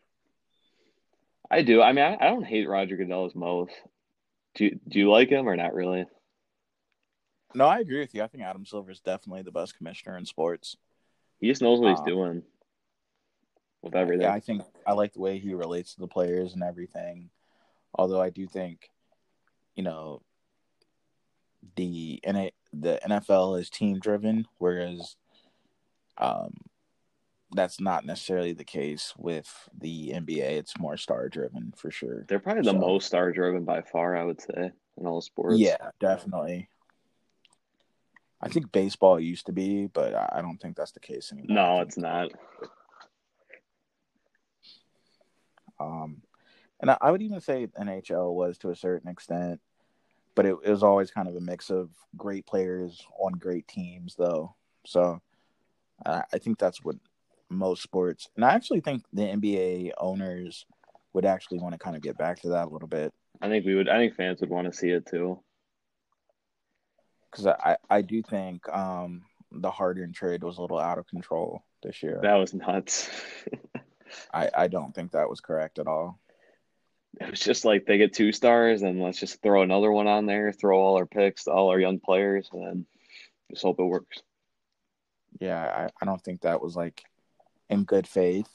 I do. I mean, I, I don't hate Roger Goodell as most. Do you, do you like him or not really? No, I agree with you. I think Adam Silver is definitely the best commissioner in sports. He just knows what he's Um, doing with everything. Yeah, I think I like the way he relates to the players and everything. Although I do think, you know, the N- the NFL is team driven, whereas um, that's not necessarily the case with the NBA. It's more star driven for sure. They're probably the So- most star driven by far, I would say, in all sports. Yeah, definitely. I think baseball used to be, but I don't think that's the case anymore. No, it's not. Um, and I, I would even say NHL was to a certain extent, but it, it was always kind of a mix of great players on great teams, though. So I, I think that's what most sports, and I actually think the NBA owners would actually want to kind of get back to that a little bit I think we would. I think fans would want to see it too. because I, I do think um, the Harden trade was a little out of control this year. That was nuts. I, I don't think that was correct at all. it was just like they get two stars, and let's just throw another one on there, throw all our picks, all our young players, and then just hope it works. Yeah, I, I don't think that was like in good faith.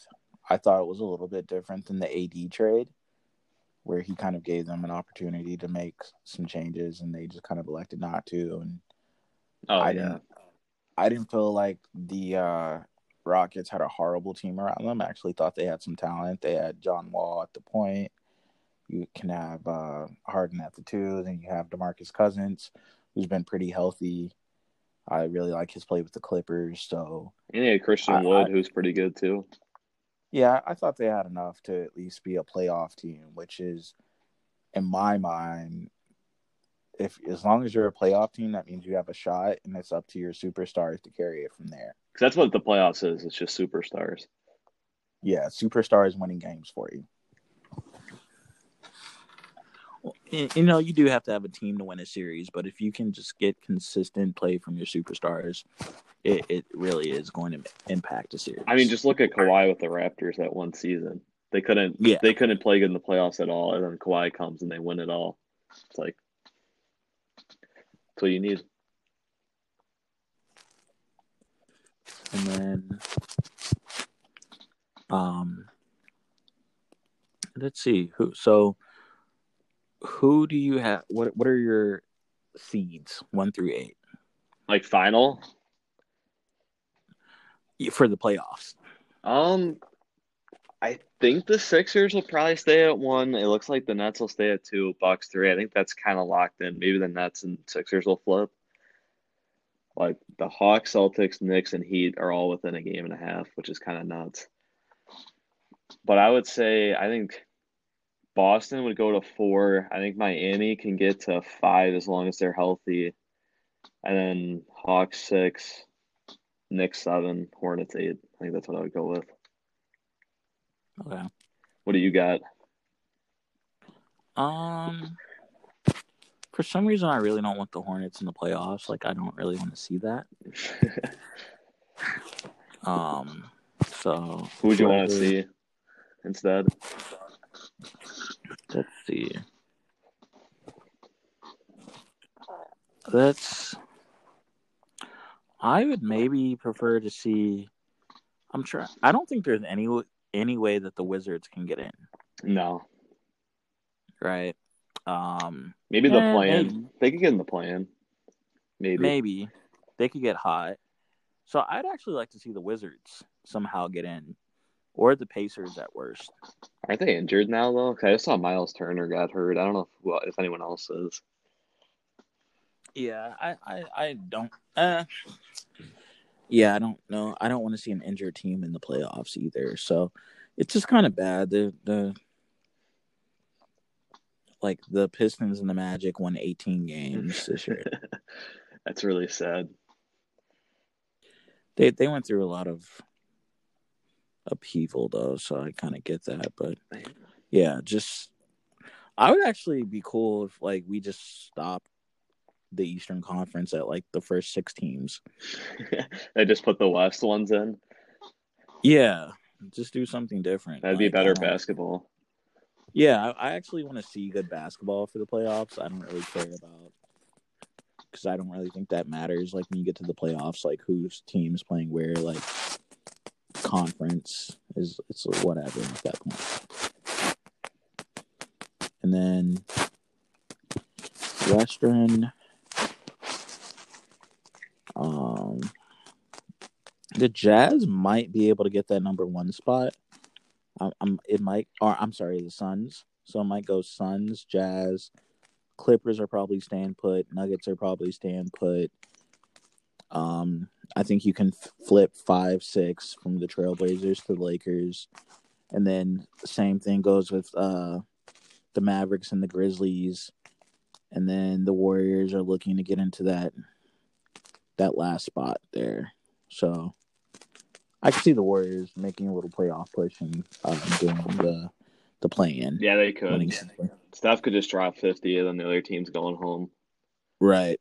I thought it was a little bit different than the AD trade, where he kind of gave them an opportunity to make some changes and they just kind of elected not to. And Oh I yeah, didn't I didn't feel like the uh, Rockets had a horrible team around them. I actually thought they had some talent. They had John Wall at the point. You can have uh, Harden at the two. Then you have Demarcus Cousins, who's been pretty healthy. I really like his play with the Clippers. So and they had Christian I- Wood, I- who's pretty good too. yeah, I thought they had enough to at least be a playoff team, which is, in my mind, if as long as you're a playoff team, that means you have a shot, and it's up to your superstars to carry it from there. Because that's what the playoffs is. It's just superstars. Yeah, superstars winning games for you. Well, y- you know, you do have to have a team to win a series, but if you can just get consistent play from your superstars, it, it really is going to impact a series. I mean, just look at Kawhi with the Raptors that one season. They couldn't. Yeah. They couldn't play good in the playoffs at all, and then Kawhi comes and they win it all. It's like that's what you need. and then um let's see who so who do you have what what are your seeds one through eight Like final. for the playoffs Um, I think the Sixers will probably stay at one. It looks like the Nets will stay at two. Bucks three. I think that's kind of locked in. Maybe the Nets and Sixers will flip. Like the Hawks, Celtics, Knicks, and Heat are all within a game and a half, which is kind of nuts. But I would say I think Boston would go to four. I think Miami can get to five as long as they're healthy. And then Hawks six, Knicks seven, Hornets eight. I think that's what I would go with. okay What do you got? um for some reason i really don't want the hornets in the playoffs like i don't really want to see that um so Who would you want to see instead? Let's see. Let's. I would maybe prefer to see. I'm trying. I don't think there's any any way that the Wizards can get in, No, right? Um, maybe the Eh, plan. They could get in the plan. Maybe. maybe they could get hot. So I'd actually like to see the Wizards somehow get in, or the Pacers at worst. Aren't they injured now though? 'Cause I just saw Miles Turner got hurt. I don't know if, well, if anyone else is. Yeah, I, I, I don't. Uh, yeah, I don't know. I don't want to see an injured team in the playoffs either. So it's just kind of bad. The the like the Pistons and the Magic won 18 games this year. That's really sad. they they went through a lot of upheaval though, so I kind of get that. But yeah, just I would actually be cool if like we just stopped the Eastern Conference at like the first six teams. they just put the West ones in. Yeah, just do something different. That'd be better don't- basketball. Yeah, I, I actually want to see good basketball for the playoffs. I don't really care about because I don't really think that matters. Like when you get to the playoffs, like whose team's playing where, like conference is it's whatever at that point. And then Western, um, The Jazz might be able to get that number one spot. Um, I'm it might or I'm sorry, the Suns. So it might go Suns, Jazz, Clippers are probably staying put. Nuggets are probably staying put. Um, I think you can flip five, six from the Trailblazers to the Lakers, and then same thing goes with uh, the Mavericks and the Grizzlies, and then the Warriors are looking to get into that that last spot there. So I can see the Warriors making a little playoff push and uh, doing the the play in. Yeah, they could. Steph could just drop fifty, and then the other team's going home. Right.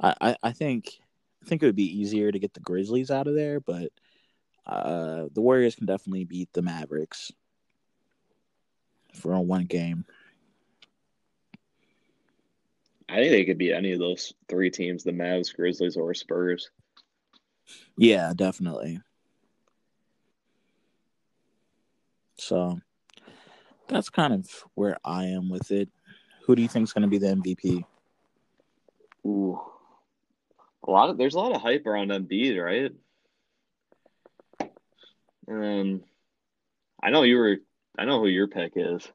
I, I, I think I think it would be easier to get the Grizzlies out of there, but uh, the Warriors can definitely beat the Mavericks for a one game. I think they could beat any of those three teams: the Mavs, Grizzlies, or Spurs. Yeah, definitely. So that's kind of where I am with it. Who do you think is going to be the MVP? Ooh, a lot of there's a lot of hype around Embiid, right? And I know you were, I know who your pick is,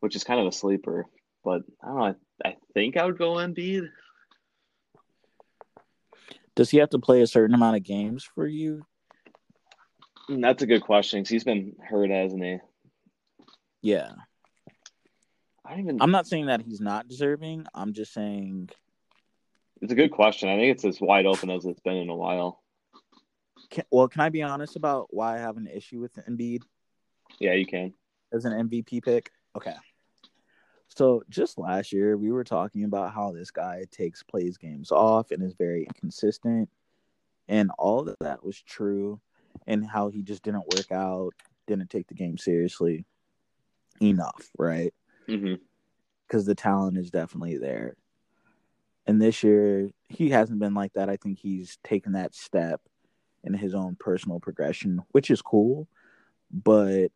which is kind of a sleeper. But I don't know. I, I think I would go Embiid. Does he have to play a certain amount of games for you? Hmm, that's a good question because he's been hurt, hasn't he? Yeah. I even. I'm not saying that he's not deserving. I'm just saying. It's a good question. I think it's as wide open as it's been in a while. Can, well, can I be honest about why I have an issue with Embiid? Yeah, you can. As an MVP pick? Okay. So just last year, we were talking about how this guy takes plays games off and is very inconsistent. And all of that was true. And how he just didn't work out, didn't take the game seriously enough, right? Because mm-hmm. the talent is definitely there. And this year, he hasn't been like that. I think he's taken that step in his own personal progression, which is cool. But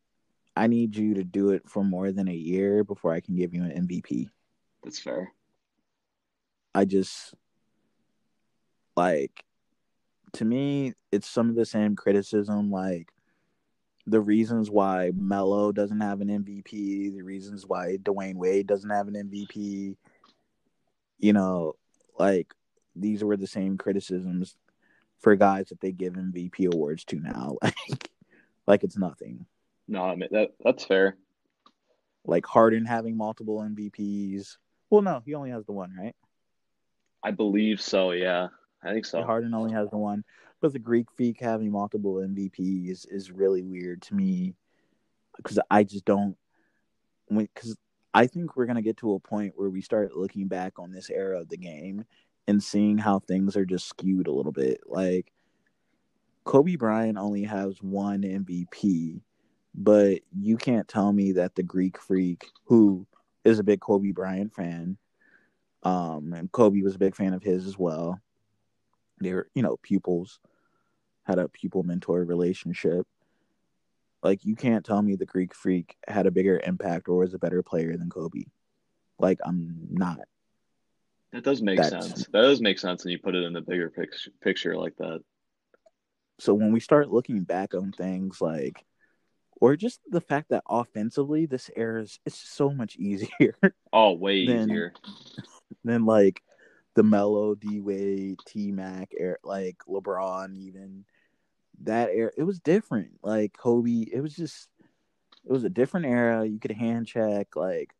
I need you to do it for more than a year before I can give you an MVP. That's fair. I just like to me, it's some of the same criticism like the reasons why Melo doesn't have an MVP, the reasons why Dwyane Wade doesn't have an MVP. You know, like these were the same criticisms for guys that they give MVP awards to now. Like, like it's nothing. No, I mean that that's fair. Like Harden having multiple MVPs. Well, no, he only has the one, right? I believe so. Yeah, I think so. Harden only has the one, but the Greek Freak having multiple MVPs is really weird to me because I just don't. Because I think we're gonna get to a point where we start looking back on this era of the game and seeing how things are just skewed a little bit. Like Kobe Bryant only has one MVP but you can't tell me that the Greek freak, who is a big Kobe Bryant fan, um, and Kobe was a big fan of his as well. They were, you know, pupils, had a pupil mentor relationship. Like, you can't tell me the Greek freak had a bigger impact or was a better player than Kobe. Like, I'm not. That does make That's, sense. That does make sense when you put it in the bigger picture, picture like that. So when we start looking back on things like or just the fact that offensively this era is it's so much easier. Oh, way than, easier than like the Melo, D Wade, T Mac, er, like LeBron, even that era. It was different. Like Kobe, it was just it was a different era. You could hand check like.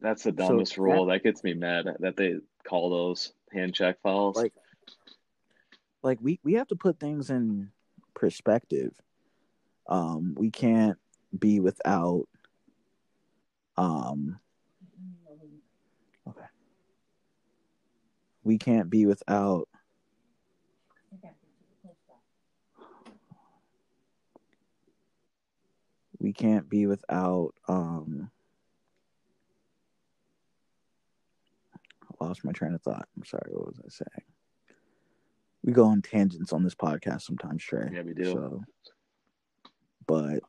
That's the dumbest so rule. That, that gets me mad that they call those hand check fouls. Like, like we we have to put things in perspective um, we can't be without um okay we can't be without we can't be without um I lost my train of thought. I'm sorry, what was I saying? We go on tangents on this podcast sometimes, sure. Yeah, we do. So but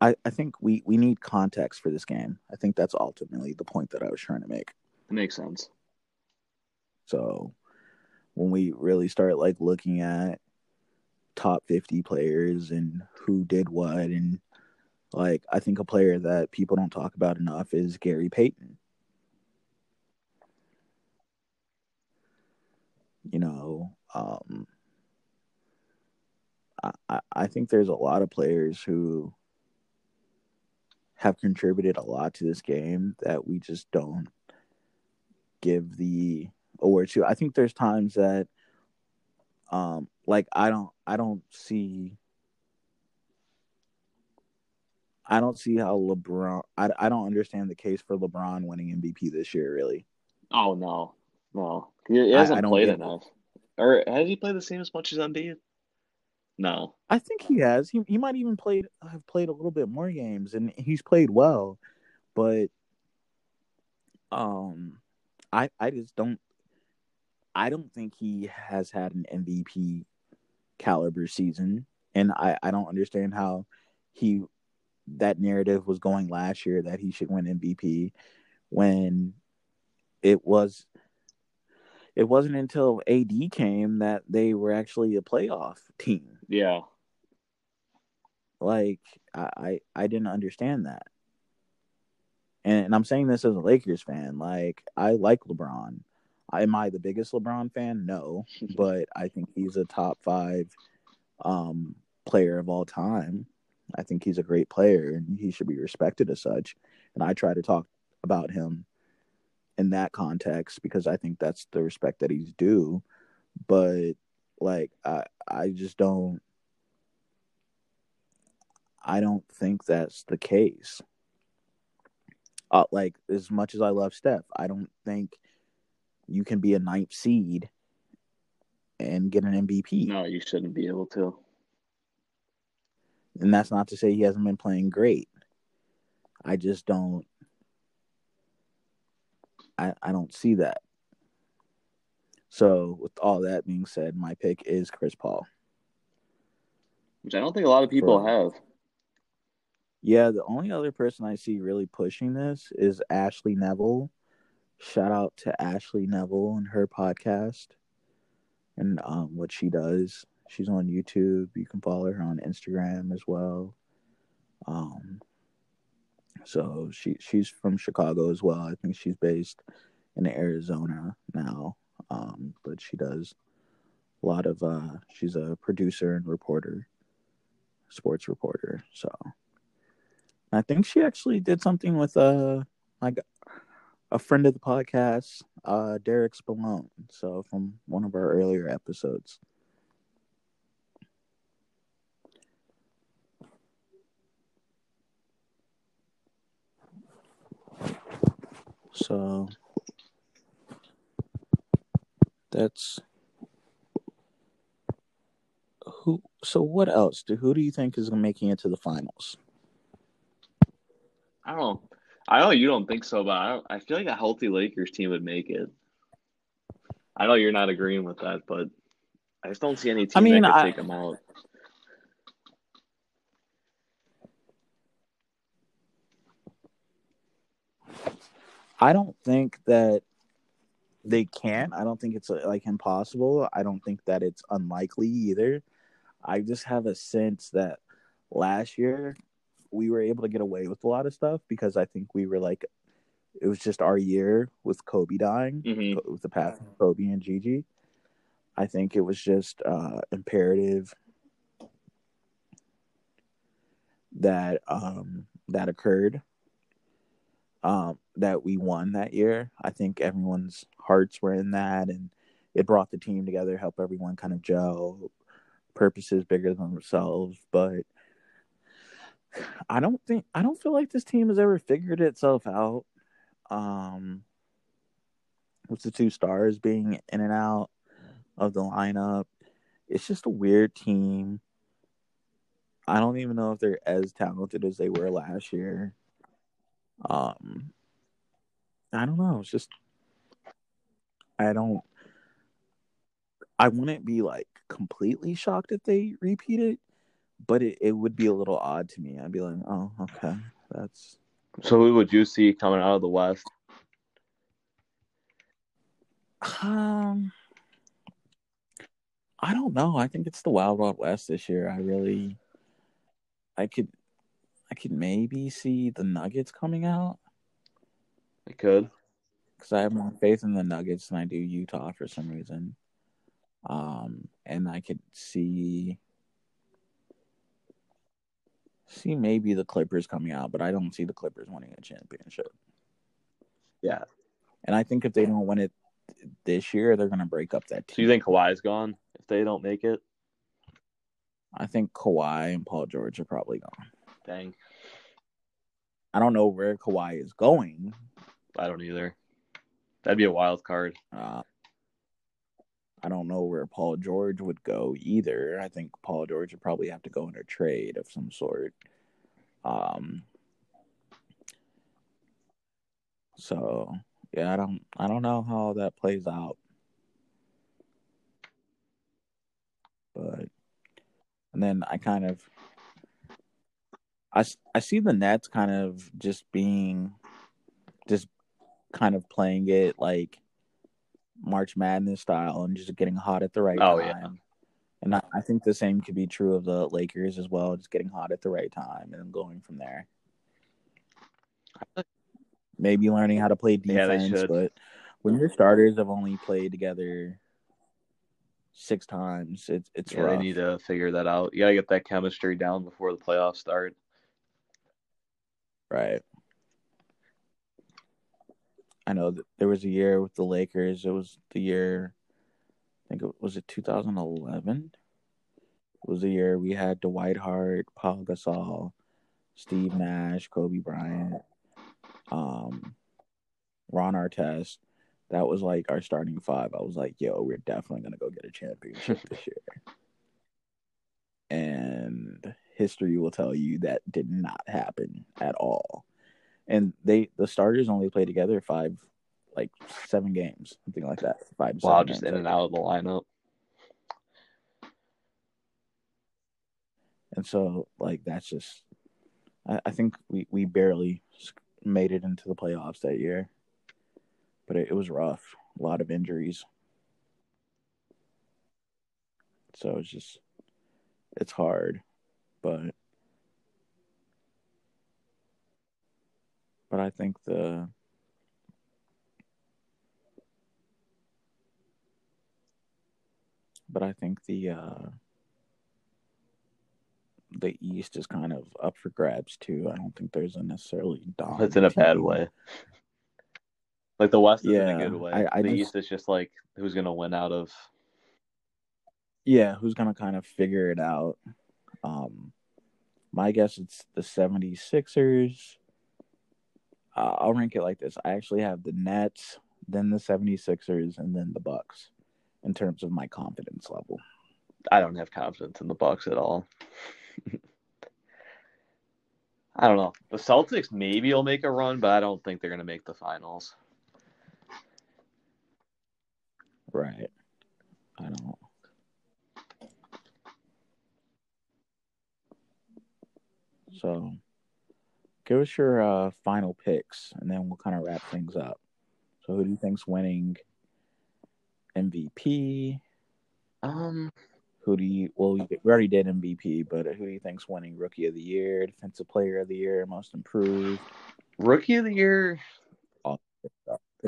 I I think we we need context for this game. I think that's ultimately the point that I was trying to make. It makes sense. So, when we really start like looking at top 50 players and who did what and like I think a player that people don't talk about enough is Gary Payton. You know, um I, I think there's a lot of players who have contributed a lot to this game that we just don't give the award to. I think there's times that um like I don't I don't see I don't see how LeBron I, I don't understand the case for LeBron winning MVP this year really. Oh no. No. He hasn't I, I played enough. Or has he played the same as much as Embiid? No. I think he has. He he might even played have played a little bit more games and he's played well. But um I I just don't I don't think he has had an MVP caliber season. And I, I don't understand how he that narrative was going last year that he should win MVP when it was it wasn't until AD came that they were actually a playoff team. Yeah. Like I I, I didn't understand that. And, and I'm saying this as a Lakers fan. Like I like LeBron. Am I the biggest LeBron fan? No, but I think he's a top five um, player of all time. I think he's a great player and he should be respected as such. And I try to talk about him in that context because I think that's the respect that he's due. But like I I just don't I don't think that's the case. Uh, like as much as I love Steph, I don't think you can be a ninth seed and get an MVP. No, you shouldn't be able to. And that's not to say he hasn't been playing great. I just don't I, I don't see that. So with all that being said, my pick is Chris Paul. Which I don't think a lot of people For, have. Yeah, the only other person I see really pushing this is Ashley Neville. Shout out to Ashley Neville and her podcast and um, what she does. She's on YouTube. You can follow her on Instagram as well. Um, so she she's from Chicago as well. I think she's based in Arizona now, um, but she does a lot of. Uh, she's a producer and reporter, sports reporter. So I think she actually did something with uh like a friend of the podcast, uh, Derek Spallone. So from one of our earlier episodes. So that's who. So what else? Do who do you think is making it to the finals? I don't. I know you don't think so, but I, I feel like a healthy Lakers team would make it. I know you're not agreeing with that, but I just don't see any team I mean, that could I, take them out. I don't think that they can't. I don't think it's uh, like impossible. I don't think that it's unlikely either. I just have a sense that last year we were able to get away with a lot of stuff because I think we were like, it was just our year with Kobe dying, mm-hmm. with the path of Kobe and Gigi. I think it was just uh, imperative that um, that occurred. Um, that we won that year. I think everyone's hearts were in that, and it brought the team together, help everyone kind of gel. Purposes bigger than themselves, but I don't think I don't feel like this team has ever figured itself out. Um, with the two stars being in and out of the lineup, it's just a weird team. I don't even know if they're as talented as they were last year. Um, I don't know. It's just I don't. I wouldn't be like completely shocked if they repeat it but it, it would be a little odd to me. I'd be like, oh, okay, that's. So who would you see coming out of the West? Um, I don't know. I think it's the Wild Wild West this year. I really, I could, I could maybe see the Nuggets coming out. I could because I have more faith in the Nuggets than I do Utah for some reason. Um, and I could see see maybe the Clippers coming out, but I don't see the Clippers winning a championship. Yeah, and I think if they don't win it this year, they're going to break up that team. So you think Kawhi's gone if they don't make it? I think Kawhi and Paul George are probably gone. Dang. I don't know where Kawhi is going. I don't either. That'd be a wild card. Uh, I don't know where Paul George would go either. I think Paul George would probably have to go in a trade of some sort. Um. So yeah, I don't I don't know how that plays out. But and then I kind of I, I see the Nets kind of just being just kind of playing it like March Madness style and just getting hot at the right oh, time. Yeah. And I, I think the same could be true of the Lakers as well, just getting hot at the right time and going from there. Maybe learning how to play defense, yeah, but when your starters have only played together six times, it's it's yeah, rough. they need to figure that out. You gotta get that chemistry down before the playoffs start. Right. I know that there was a year with the Lakers. It was the year, I think it was it 2011. It was the year we had Dwight Howard, Pau Gasol, Steve Nash, Kobe Bryant, um, Ron Artest. That was like our starting five. I was like, yo, we're definitely gonna go get a championship this year. And history will tell you that did not happen at all and they the starters only play together five, like seven games, something like that. Five. Wow, just in and out of the lineup. And so, like, that's just. I, I think we we barely made it into the playoffs that year, but it, it was rough. A lot of injuries. So it's just, it's hard, but but I think the but I think the uh the East is kind of up for grabs too. I don't think there's a necessarily dominant. It's in a bad way. Like the West is yeah, in a good way. I, I the just, East is just like who's gonna win out of. Yeah, who's gonna kind of figure it out? Um, my guess it's the 76ers, uh, I'll rank it like this. I actually have the Nets, then the 76ers, and then the Bucks in terms of my confidence level. I don't have confidence in the Bucks at all. I don't know. The Celtics maybe will make a run, but I don't think they're going to make the finals. Right. I don't. So give us your uh, final picks, and then we'll kind of wrap things up. So, who do you think's winning MVP? Um, who do you? Well, we already did MVP, but who do you think's winning Rookie of the Year, Defensive Player of the Year, Most Improved? Rookie of the Year.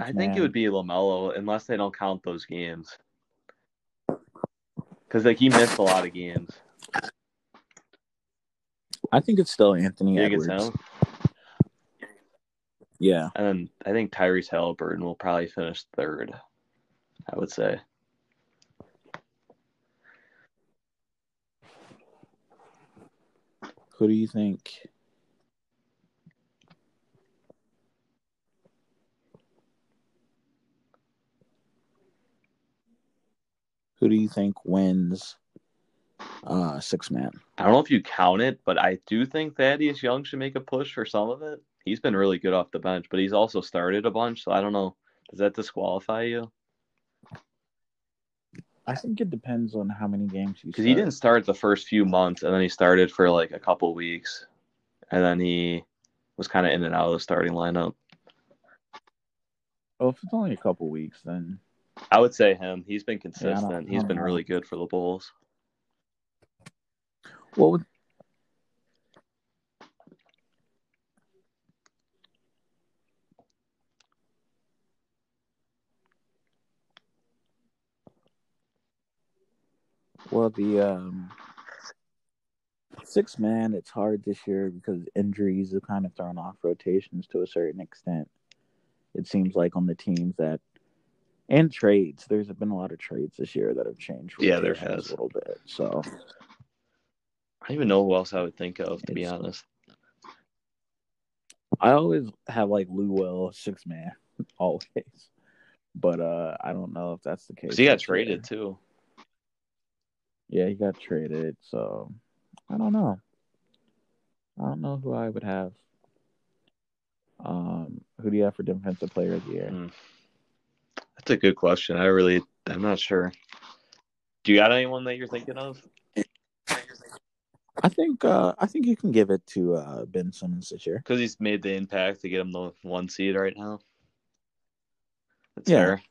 I think it would be LaMelo, unless they don't count those games, because like he missed a lot of games. I think it's still Anthony Edwards. Yeah. And then I think Tyrese Halliburton will probably finish third, I would say. Who do you think? Who do you think wins uh six man? I don't know if you count it, but I do think Thaddeus Young should make a push for some of it he's been really good off the bench, but he's also started a bunch. So I don't know. Does that disqualify you? I think it depends on how many games you. Because he didn't start the first few months, and then he started for like a couple weeks, and then he was kind of in and out of the starting lineup. Oh, if it's only a couple weeks, then I would say him. He's been consistent. I He's been know. really good for the Bulls. What would Well, the um, six man, it's hard this year because injuries have kind of thrown off rotations to a certain extent. It seems like on the teams that, and trades, there's been a lot of trades this year that have changed. Yeah, there has. a little bit. So I don't even know who else I would think of, to be It's- honest. I always have like Lou Will six man, always. But uh, I don't know if that's the case. He got traded too. Yeah, he got traded, so I don't know. I don't know who I would have. Um, who do you have for defensive player of the year? Mm. That's a good question. I really, I'm not sure. Do you got anyone that you're thinking of? I think uh, I think you can give it to uh, Ben Simmons this year. Because he's made the impact to get him the one seed right now. That's Yeah. fair.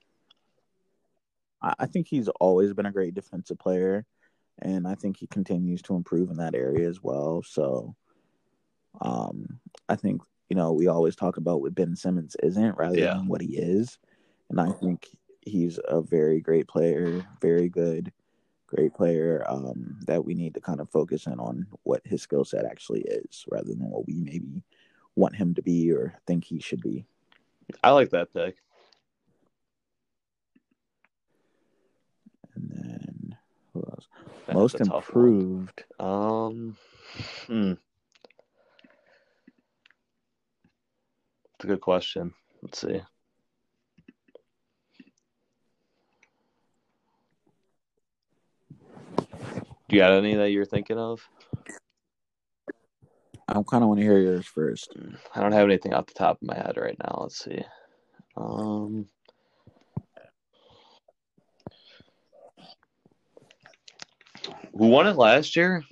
I, think he's always been a great defensive player, and I think he continues to improve in that area as well. So, um, I think you know we always talk about what Ben Simmons isn't rather Yeah. than what he is, and I think he's a very great player, very good, great player. Um, that we need to kind of focus in on what his skill set actually is, rather than what we maybe want him to be or think he should be. I like that pick. And then who else? That's Most one. improved. Um, hmm. It's a good question. Let's see. You got any that you're thinking of? I kind of want to hear yours first. I don't have anything off the top of my head right now. Let's see. Um, who won it last year?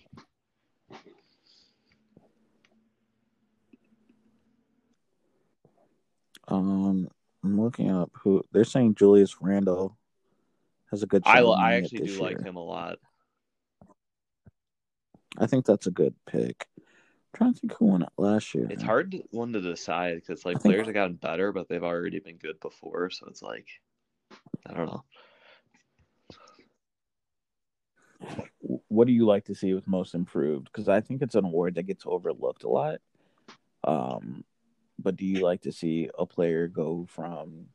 Um, I'm looking up who they're saying. Julius Randle has a good. I I actually do this like him a lot. I think that's a good pick. I'm trying to think who won it last year. It's hard to, one to decide because like I think- players have gotten better, but they've already been good before. So it's like, I don't know. What do you like to see with most improved? Because I think it's an award that gets overlooked a lot. Um, but do you like to see a player go from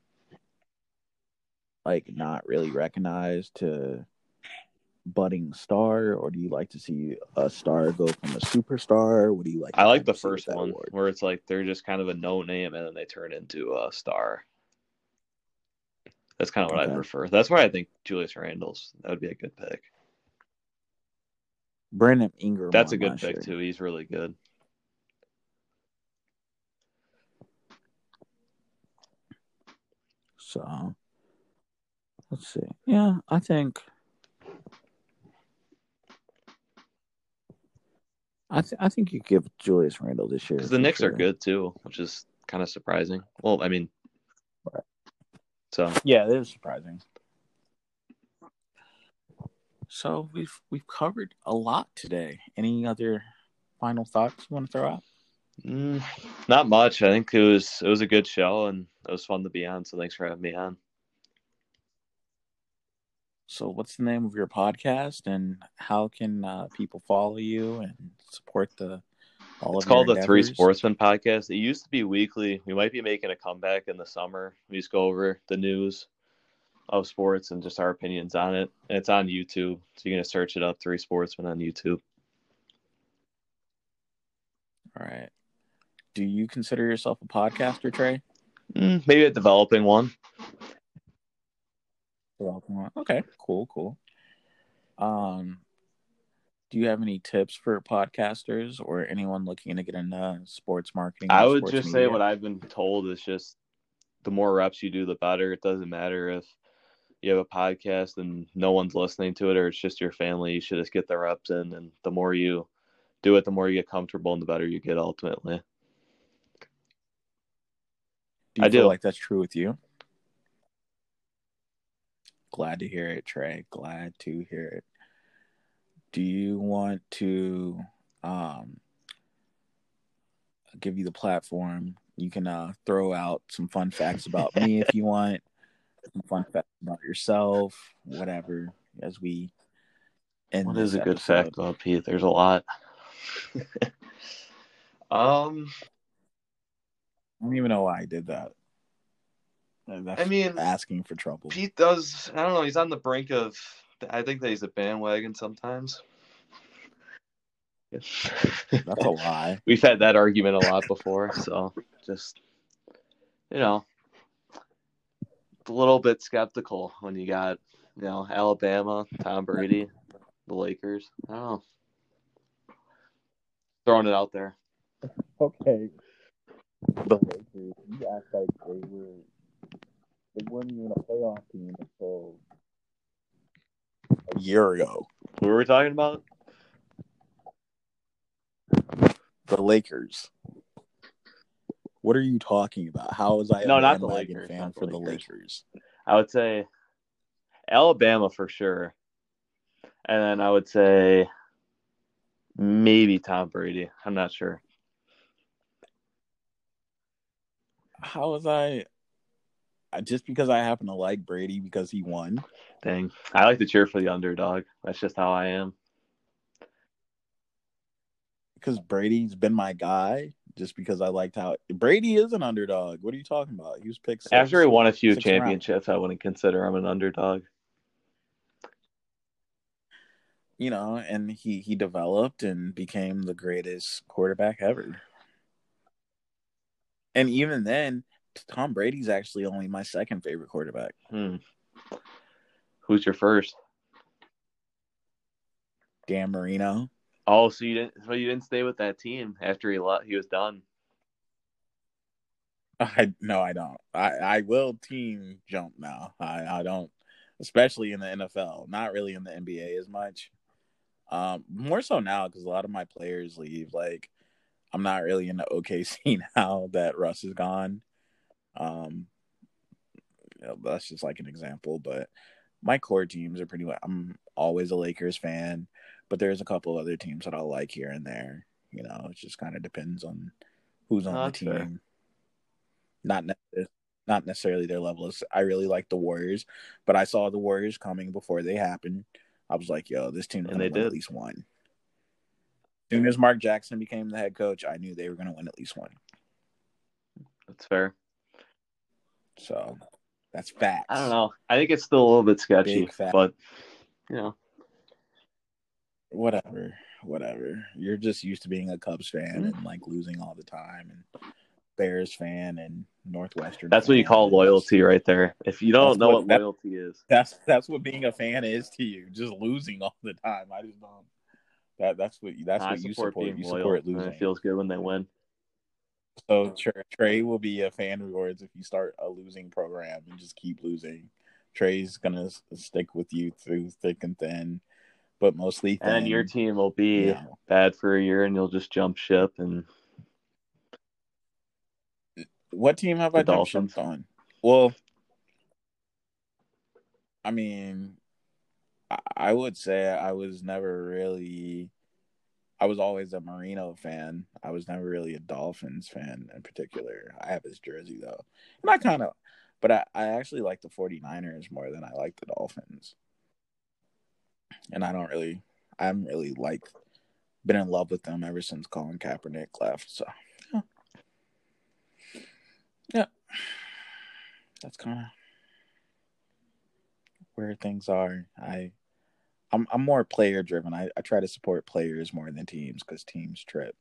like not really recognized to budding star, or do you like to see a star go from a superstar? What do you like? I like the first one award? where it's like they're just kind of a no name and then they turn into a star. That's kind of what I prefer. That's why I think Julius Randle's that would be a good pick. Brandon Ingram. That's a good pick year. too. He's really good. So let's see. Yeah, I think I th- I think you give Julius Randle this year Because the for Knicks are good too, which is kind of surprising. Well, I mean, Right. so Yeah, it is surprising. So we've we've covered a lot today. Any other final thoughts you want to throw out? mm, not much. I think it was it was a good show and it was fun to be on. So thanks for having me on. So what's the name of your podcast and how can uh, people follow you and support the all It's called the Three? Sportsmen Podcast. It used to be weekly. We might be making a comeback in the summer. We just go over the news of sports and just our opinions on it. And it's on YouTube, so you're gonna search it up, Three Sportsmen on YouTube. All right. Do you consider yourself a podcaster, Trey? Mm, maybe a developing one. Okay, cool, cool. Um, do you have any tips for podcasters or anyone looking to get into sports marketing? I would just say what I've been told is just the more reps you do, the better. It doesn't matter if you have a podcast and no one's listening to it or it's just your family. You should just get the reps in, and the more you do it, the more you get comfortable and the better you get ultimately. do you I feel do. like that's true with you? Glad to hear it, Trey. Glad to hear it. Do you want to um, give you the platform? You can uh, throw out some fun facts about me if you want, some fun facts about yourself, whatever. As we end what is a good fact about Pete? There's a lot. um, I don't even know why I did that. That's I mean, asking for trouble. Pete does. I don't know. He's on the brink of. I think that he's a bandwagon sometimes. That's a lie. We've had that argument a lot before, so just you know, a little bit skeptical when you got you know Alabama, Tom Brady, the Lakers. I don't know. Throwing it out there. Okay. The Lakers. You act like they were they weren't even a playoff team until a year ago. Who were we talking about? The Lakers. What are you talking about? How was I no, not the Lakers, fan for the Lakers. the Lakers? I would say Alabama for sure, and then I would say maybe Tom Brady. I'm not sure. How was I? Just because I happen to like Brady because he won. Dang, I like to cheer for the underdog. That's just how I am. Because Brady's been my guy, just because I liked how Brady is an underdog. What are you talking about? He was picked six, after he won a few championships. I wouldn't consider him an underdog. You know, and he he developed and became the greatest quarterback ever. And even then, Tom Brady's actually only my second favorite quarterback. Hmm. Who's your first? Dan Marino. Oh, so you didn't? So you didn't stay with that team after he left? He was done. I no, I don't. I I will team jump now. I I don't, especially in the NFL. Not really in the NBA as much. Um, more so now because a lot of my players leave. Like, I'm not really in the OKC now that Russ is gone. Um, you know, that's just like an example, but my core teams are pretty. well. I'm always a Lakers fan, but there's a couple other teams that I'll like here and there. You know, it just kind of depends on who's on oh, the team. Fair. Not necessarily, not necessarily their levels. I really like the Warriors, but I saw the Warriors coming before they happened. I was like, "Yo, this team and they did at least one." As soon as Mark Jackson became the head coach, I knew they were going to win at least one. That's fair. So that's facts. I don't know. I think it's still a little bit sketchy, but you know, whatever, whatever. You're just used to being a Cubs fan mm-hmm. and like losing all the time, and Bears fan and Northwestern. That's what you call loyalty, right there. If you don't know what, what loyalty is, that's that's what being a fan is to you. Just losing all the time. I just don't. That that's what that's I what you support. you loyal, support losing. It feels good when they win. So Trey will be a fan rewards if you start a losing program and just keep losing. Trey's gonna stick with you through thick and thin, but mostly. Thin, and your team will be know. bad for a year, and you'll just jump ship. And what team have I Dolphins. jumped on? Well, I mean, I would say I was never really I was always a Marino fan. I was never really a Dolphins fan in particular. I have his jersey though. And I kind of, but I, I actually like the 49ers more than I like the Dolphins. And I don't really, I haven't really like been in love with them ever since Colin Kaepernick left. So, yeah. Yeah. That's kind of where things are. I I'm I'm more player driven. I, I try to support players more than teams because teams trip.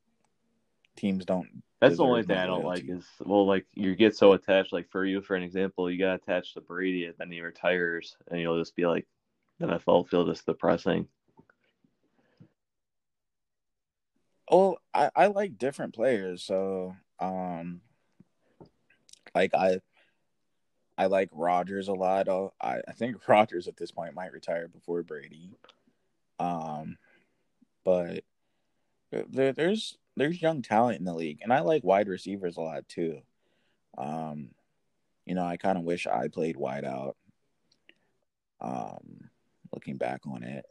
Teams don't. That's the only thing I don't like is well, like you get so attached. Like for you, for an example, you got attached to Brady, and then he retires, and you'll just be like, the NFL feel just depressing. Well, I, I like different players, so um, like I I like Rodgers a lot. I, I think Rodgers at this point might retire before Brady. Um, but there, there's there's young talent in the league, and I like wide receivers a lot too. Um, you know, I kind of wish I played wide out. Um, looking back on it,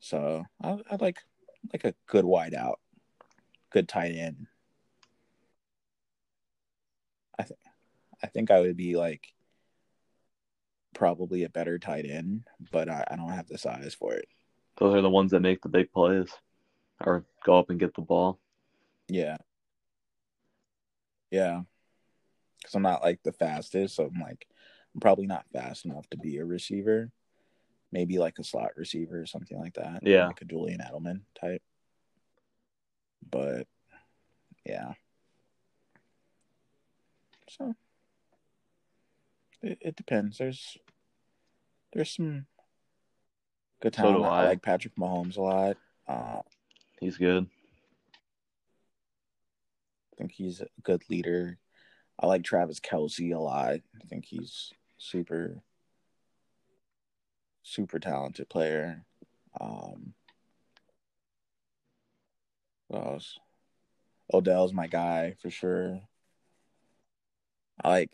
so I, I like like a good wide out, good tight end. I think I think I would be like probably a better tight end, but I, I don't have the size for it. Those are the ones that make the big plays or go up and get the ball. Yeah. Yeah. Because I'm not like the fastest. So I'm like, I'm probably not fast enough to be a receiver. Maybe like a slot receiver or something like that. Yeah. Like a Julian Edelman type. But yeah. So it, it depends. There's there's some good So talent. do I I. like Patrick Mahomes a lot. Uh, He's good. I think he's a good leader. I like Travis Kelce a lot. I think he's super, super talented player. Um, what else? Odell's my guy for sure. I like,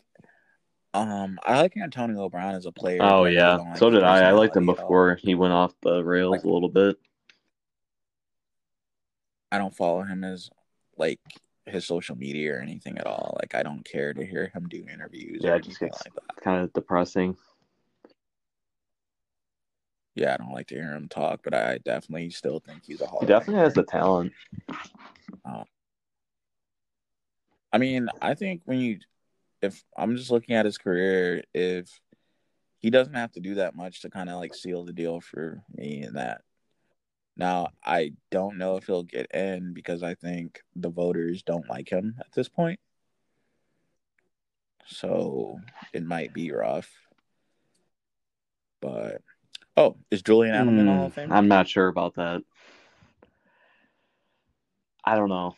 um, I like Antonio Brown as a player. Oh yeah, like so did I. I liked him before he went off the rails Like- a little bit. I don't follow him as like his social media or anything at all. Like I don't care to hear him do interviews Yeah, or it just gets like that. kind of depressing. Yeah, I don't like to hear him talk, but I definitely still think he's a Hall He definitely Famer. has the talent. I mean, I think when you, if I'm just looking at his career, if he doesn't have to do that much to kind of like seal the deal for me in that. Now, I don't know if he'll get in because I think the voters don't like him at this point. So it might be rough. But, oh, is Julian Edelman Hall of Hmm, Fame? I'm not sure about that. I don't know.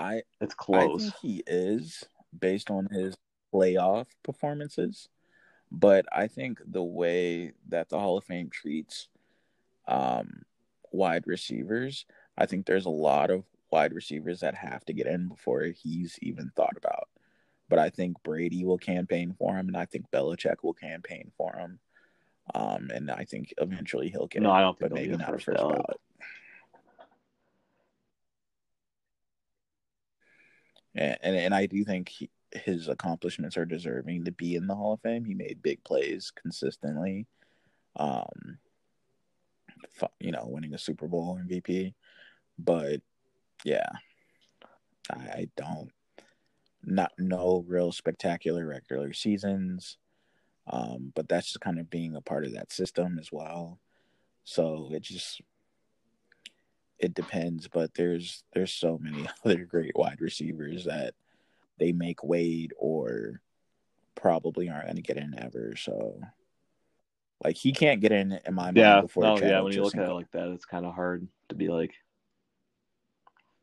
I It's I close. think he is based on his playoff performances, but I think the way that the Hall of Fame treats um, wide receivers, I think there's a lot of wide receivers that have to get in before he's even thought about. But I think Brady will campaign for him, and I think Belichick will campaign for him. Um, and I think eventually he'll get No, in, I don't think but maybe not first first ballot. ballot. And, and I do think he, his accomplishments are deserving to be in the Hall of Fame. He made big plays consistently. Um, you know, winning a Super Bowl MVP. But yeah, I, I don't not no real spectacular regular seasons. Um, but that's just kind of being a part of that system as well. So it just it depends, but there's there's so many other great wide receivers that they make Wade or probably aren't going to get in ever. So like he can't get in in my mind Yeah, before oh, no, Chad yeah. When you look at it like that, it's kind of hard to be like.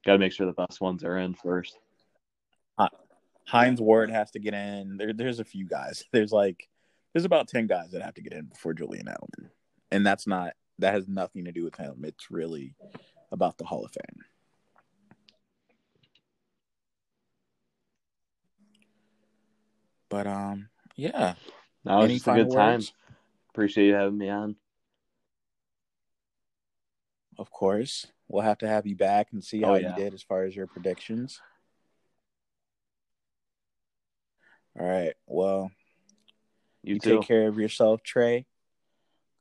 Got to make sure the best ones are in first. Hines Ward has to get in. There, there's a few guys. There's like there's about ten guys that have to get in before Julian Edelman, and that's not that has nothing to do with him. It's really about the Hall of Fame. But um, yeah. Now it's just a good time. words? Appreciate you having me on. Of course, we'll have to have you back and see Oh, how yeah. you did as far as your predictions. All right. Well, You, you take care of yourself, Trey.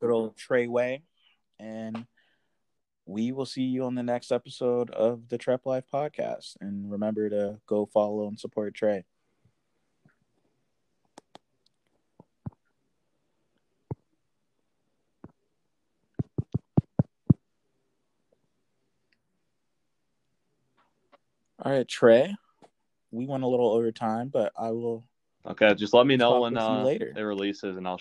Good old Trey Way. And we will see you on the next episode of the Trep Life podcast. And remember to go follow and support Trey. All right, Trey. We went a little over time, but I will Okay, just let me know when uh, later. it releases, and I'll